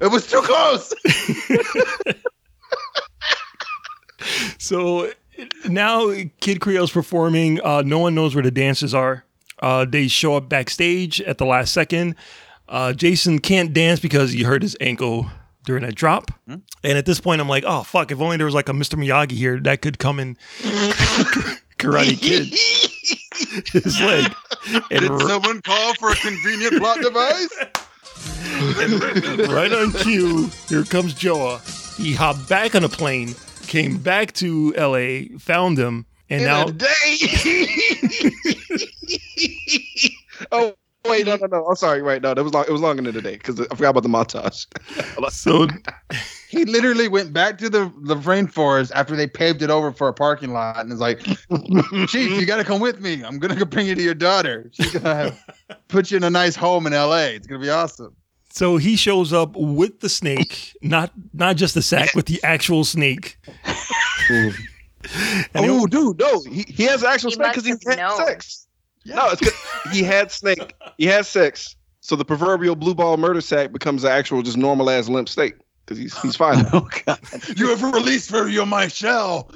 It was too close. *laughs* *laughs* So now Kid Creole's performing. Uh, no one knows where the dancers are. Uh, they show up backstage at the last second. Uh, Jason can't dance because he hurt his ankle during that drop. And at this point, I'm like, oh fuck! If only there was like a Mr. Miyagi here that could come and *laughs* karate kid his leg. And Did r- someone call for a convenient plot device? *laughs* right on cue, here comes Joa. He hopped back on a plane, came back to LA, found him, and In now a day. *laughs* oh wait, no, no, no. I'm sorry. Right, no, that was long. It was longer than a day because I forgot about the montage. *laughs* so *laughs* He literally went back to the, the rainforest after they paved it over for a parking lot and is like, *laughs* Chief, you got to come with me. I'm going to go bring you to your daughter. She's going to have, put you in a nice home in LA. It's going to be awesome. So he shows up with the snake, not not just the sack, with the actual snake. Oh, dude, no, he, he has actual He snake because he must have had known. sex. No, it's 'cause he had snake. He had sex. So the proverbial blue ball murder sack becomes an actual, just normal ass limp snake. because he's he's fine. *laughs* Oh God! You have released for you my shell.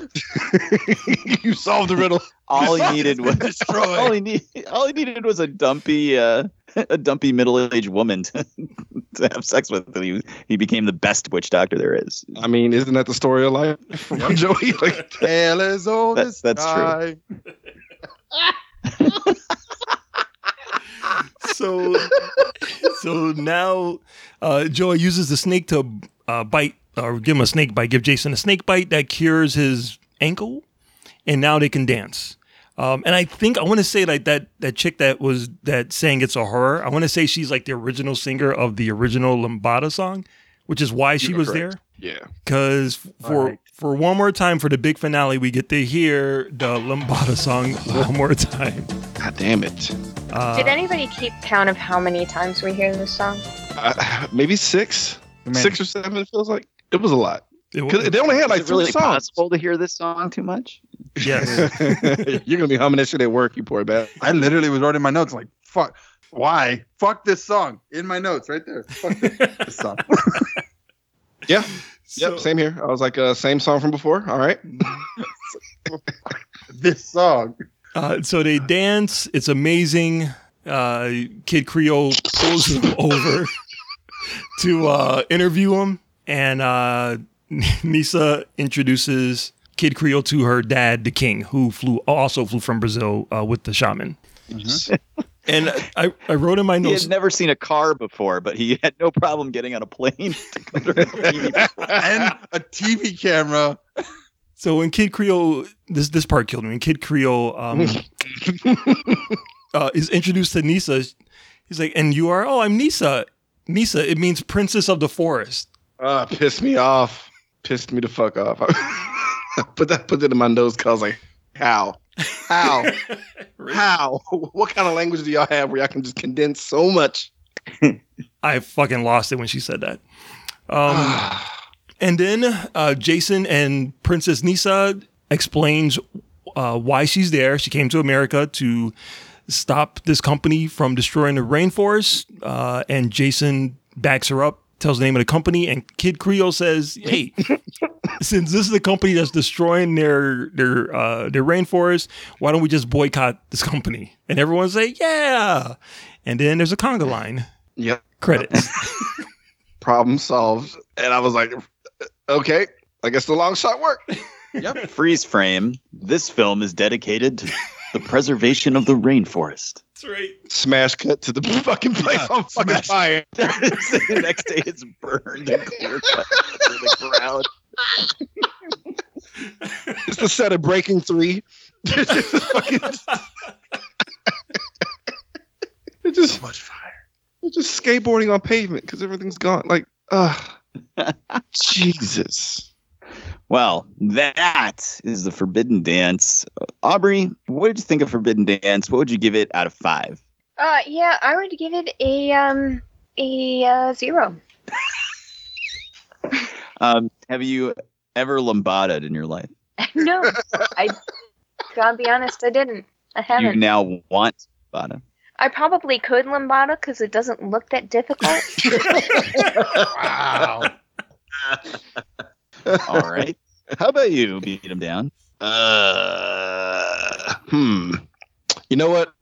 *laughs* you solved the riddle. All he needed was *laughs* destroyed. all he need, all he needed was a dumpy uh, a dumpy middle aged woman to, to have sex with. And he he became the best witch doctor there is. I mean, isn't that the story of life, Joey? Like, Tale as old That- as that's true. true. So so now uh, Joa uses the snake to uh, bite or give him a snake bite, give Jason a snake bite that cures his ankle, and now they can dance. Um, and I think I want to say like that that chick that was that sang "It's a Horror." I want to say she's like the original singer of the original Lambada song, which is why she You are was correct. there. yeah. Because for Alright. For one more time for the big finale, we get to hear the Lambada song one more time. God damn it. Uh, Did anybody keep count of how many times we hear this song? Uh, maybe six, Man. six or seven. It feels like it was a lot. it 'Cause was- they only had like Is it really three songs. possible to hear this song too much? yes. *laughs* You're gonna be humming that shit at work, you poor bad. I literally was writing my notes like, fuck, why? Fuck this song in my notes right there. Fuck this, this song. *laughs* Yeah. So- yep. Same here. I was like, uh, same song from before. All right. *laughs* this song. Uh, so they dance. It's amazing. Uh, Kid Creole pulls him *laughs* over to uh, interview him, and uh, *laughs* Nisa introduces Kid Creole to her dad, the king, who flew also flew from Brazil uh, with the shaman. And I, I wrote in my notes. He had never seen a car before, but he had no problem getting on a plane to come to her. *laughs* and a TV camera. So when Kid Creole, this this part killed me. When Kid Creole um, *laughs* uh, is introduced to Nisa, he's like, "And you are? Oh, I'm Nisa. Nisa. It means princess of the forest." Uh, pissed me off. Pissed me the fuck off. *laughs* put that put that in my nose cause I was like, how? How? *laughs* How? *laughs* What kind of language do y'all have where y'all can just condense so much? *laughs* I fucking lost it when she said that. Um, *sighs* and then uh, Jason and Princess Nisa explains uh, why she's there. She came to America to stop this company from destroying the rainforest. Uh, and Jason backs her up, tells the name of the company, and Kid Creole says, "Hey, *laughs* since this is the company that's destroying their their uh, their rainforest, why don't we just boycott this company?" And everyone say, "Yeah." And then there's a conga line Yep. credits. *laughs* Problem solved. And I was like, okay, I guess the long shot worked. Yep. Freeze frame. This film is dedicated to the preservation of the rainforest. That's right. Smash cut to the fucking place on fucking fire. *laughs* the next day it's burned and clear cut to the ground. It's the set of Breaking Three. *laughs* It's just fucking- it's just much fire. It's just skateboarding on pavement because everything's gone. Like, ugh. *laughs* Jesus. Well, that is the Forbidden Dance. Aubrey, what did you think of Forbidden Dance? What would you give it out of five? Uh, yeah, I would give it a um a uh, zero. *laughs* Um, have you ever lambada'd in your life? *laughs* no, I gotta be honest, I didn't. I haven't. You now want lambada. I probably could lambada because it doesn't look that difficult. *laughs* Wow. *laughs* All right. How about you? Beat him down. Uh, hmm. You know what?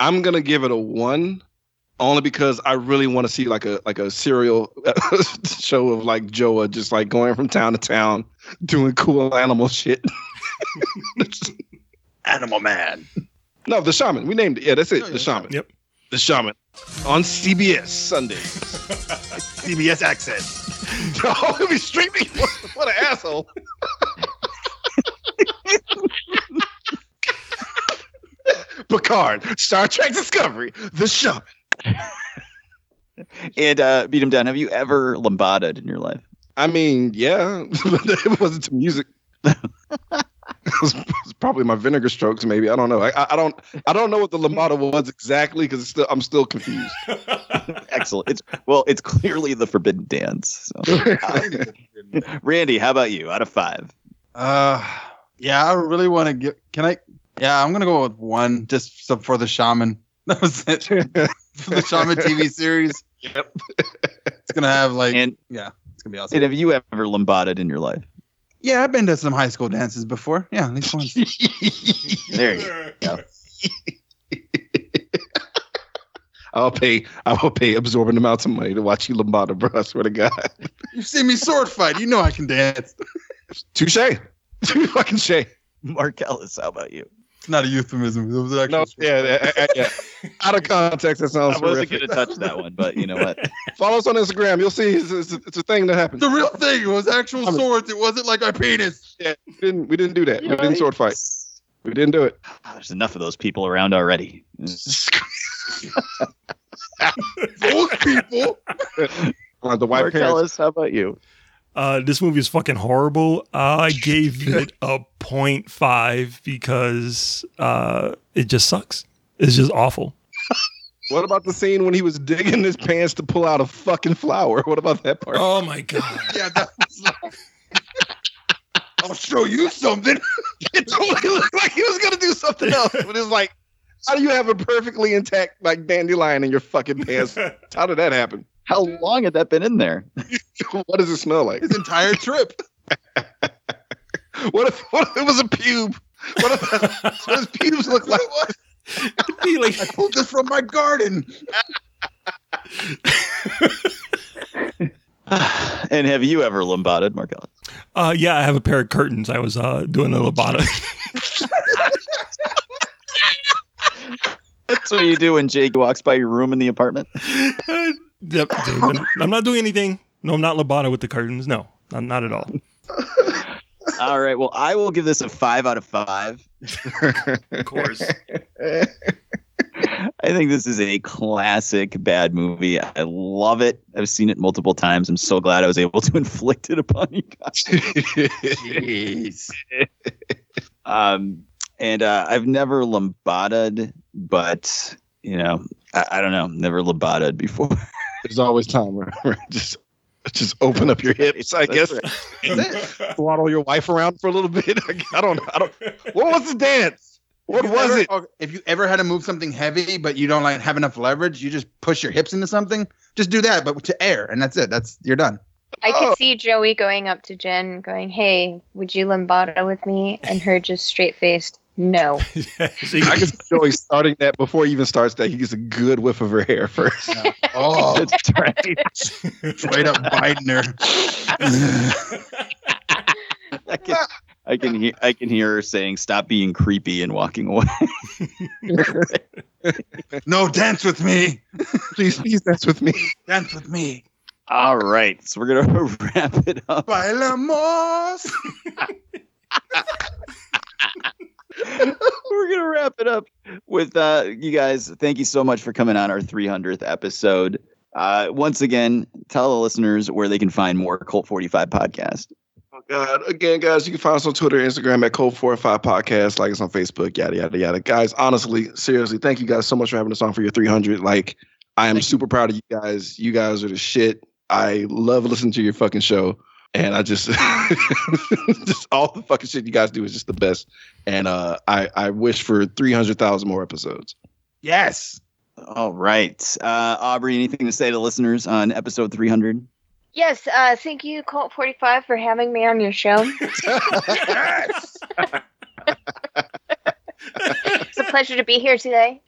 I'm gonna give it a one, only because I really want to see like a like a serial *laughs* show of like Joa just like going from town to town doing cool animal shit. *laughs* Animal Man. No, the shaman. We named it. Yeah, that's it. the shaman. Yep. The shaman on CBS Sundays. *laughs* CBS accent. Oh, it'll be streaming. What, what an asshole. *laughs* Picard, Star Trek Discovery, The Shaman. *laughs* And uh, beat him down. Have you ever lambada'd in your life? I mean, yeah, but it wasn't to music. It, *laughs* was, it was probably my vinegar strokes, maybe. I don't know. I, I, I don't. I don't know what the lambada was exactly because still, I'm still confused. *laughs* Excellent. It's well, it's clearly the Forbidden Dance. So. *laughs* Randy, how about you? Out of five. Uh, yeah, I really want to get. Can I? Yeah, I'm gonna go with one just so for the shaman. That was it. for the shaman TV series. Yep. It's gonna have like And yeah, it's gonna be awesome. And have you ever lambaded in your life? Yeah, I've been to some high school dances before. Yeah, at least once. *laughs* There you go. *laughs* I'll pay. I will pay absorbent amounts of money to watch you lambada, bro. I swear to God. *laughs* you see me sword fight. You know I can dance. Touche. Too fucking shay. Marcellus, how about you? It's not a euphemism. It was actually No, yeah, yeah, yeah. *laughs* Out of context, that sounds I wasn't horrific. going to touch that one, but you know what? *laughs* Follow us on Instagram. You'll see it's, it's, it's a thing that happens. the real thing. It was actual I mean- swords. It wasn't like our penis. Yeah, we didn't we didn't do that. We didn't sword fight. We didn't do it. Ah, there's enough of those people around already. *laughs* Those people. The white Mark parents. Ellis, how about you? Uh, this movie is fucking horrible. I gave it a 0.5 because uh, it just sucks. It's just awful. *laughs* What about the scene when he was digging his pants to pull out a fucking flower? What about that part? Oh my god! *laughs* Yeah, that was like, I'll show you something. *laughs* It totally looked like he was gonna do something else, but it's like, how do you have a perfectly intact like dandelion in your fucking pants? How did that happen? How long had that been in there? *laughs* *laughs* what does it smell like? His entire trip. *laughs* What if what if it was a pube? What if what does pubes look like? It'd be like I pulled this from my garden. *sighs* and have you ever lambaded, Marcellus? Uh, yeah, I have a pair of curtains. I was uh, doing a Labata. That's what you do when Jake walks by your room in the apartment. Yep, dude, I'm not doing anything. No, I'm not Labata with the curtains. No, not, not at all. *laughs* All right. Well, I will give this a five out of five. Of course. *laughs* I think this is a classic bad movie. I love it. I've seen it multiple times. I'm so glad I was able to *laughs* inflict it upon you guys. Jeez. Um, and uh, I've never lambaded, but you know, I, I don't know, never lambaded before. There's always time. Right? *laughs* Just just open up your hips, I guess. waddle *laughs* your wife around for a little bit. *laughs* I don't. I don't. What was the dance? What was ever- it? If you ever had to move something heavy, but you don't like have enough leverage, you just push your hips into something. Just do that, but to air, and that's it. That's you're done. I Oh. could see Joey going up to Jen, going, "Hey, would you lambada with me?" And her just straight faced, "No." *laughs* Yeah, she- I can see Joey starting that before he even starts that. He gets a good whiff of her hair *laughs* first. Oh, That's right. straight up biting her. *laughs* I can, I can hear I can hear her saying, "Stop being creepy" and walking away. no, dance with me. please, please dance with me. Dance with me. All right, so we're gonna wrap it up. Bailamos. *laughs* we're gonna wrap it up with uh you guys thank you so much for coming on our 300th episode uh once again tell the listeners where they can find more cult 45 podcast Oh God! Again, guys, you can find us on Twitter, Instagram at Four Five Podcast. Like us on Facebook, yada yada yada. Guys, honestly, seriously, thank you guys so much for having us on for your 300. Like, I am super proud of you guys. You guys are the shit. I love listening to your fucking show, and I just, *laughs* just all the fucking shit you guys do is just the best. And uh, I I wish for 300,000 more episodes. Yes. all right uh aubrey anything to say to listeners on episode 300 Yes, uh, thank you, Colt Forty Five, for having me on your show. *laughs* it's a pleasure to be here today.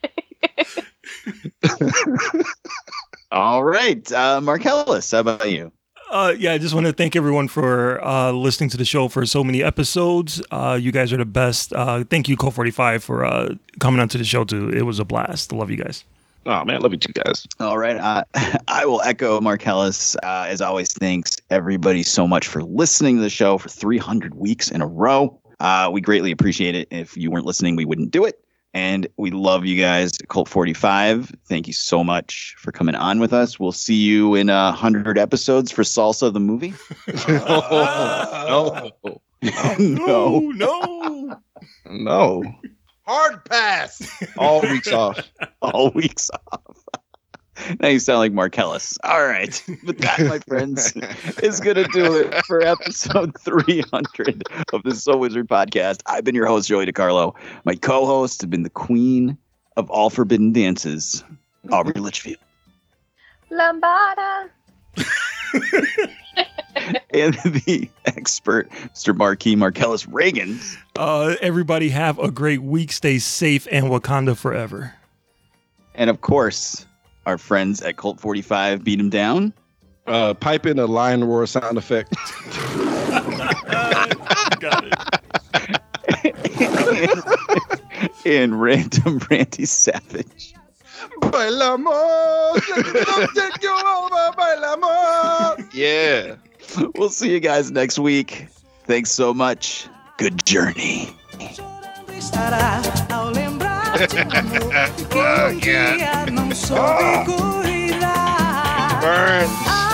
*laughs* all right uh marcellus how about you Uh, yeah, I just want to thank everyone for uh, listening to the show for so many episodes. Uh, you guys are the best. Uh, thank you, Cole Forty Five, for uh, coming onto the show too. It was a blast. I love you guys. Oh man, love you too, guys. All right. Uh, *laughs* I will echo Marcellus. Uh, as always, thanks everybody so much for listening to the show for 300 weeks in a row. Uh, we greatly appreciate it. If you weren't listening, we wouldn't do it. And we love you guys. Cult 45, thank you so much for coming on with us. We'll see you in a 100 episodes for Salsa the movie. *laughs* no, No, no. no, Hard pass. all weeks off. All weeks off. Now you sound like Marcellus. All right. But that, my *laughs* friends, is going to do it for episode 300 of the So Wizard podcast. I've been your host, Joey DiCarlo. My co host has been the queen of all forbidden dances, Aubrey Litchfield. Lambada. *laughs* and the expert, Mr. Marquis Marcellus Reagan. Uh, everybody have a great week. Stay safe and Wakanda forever. And of course, our friends at Cult 45 beat him down. Uh, pipe in a lion roar sound effect. Got *laughs* it. and random Randy Savage. Bailamos, take you over, bailamos. Yeah. We'll see you guys next week. Thanks so much. Good journey. Lembrar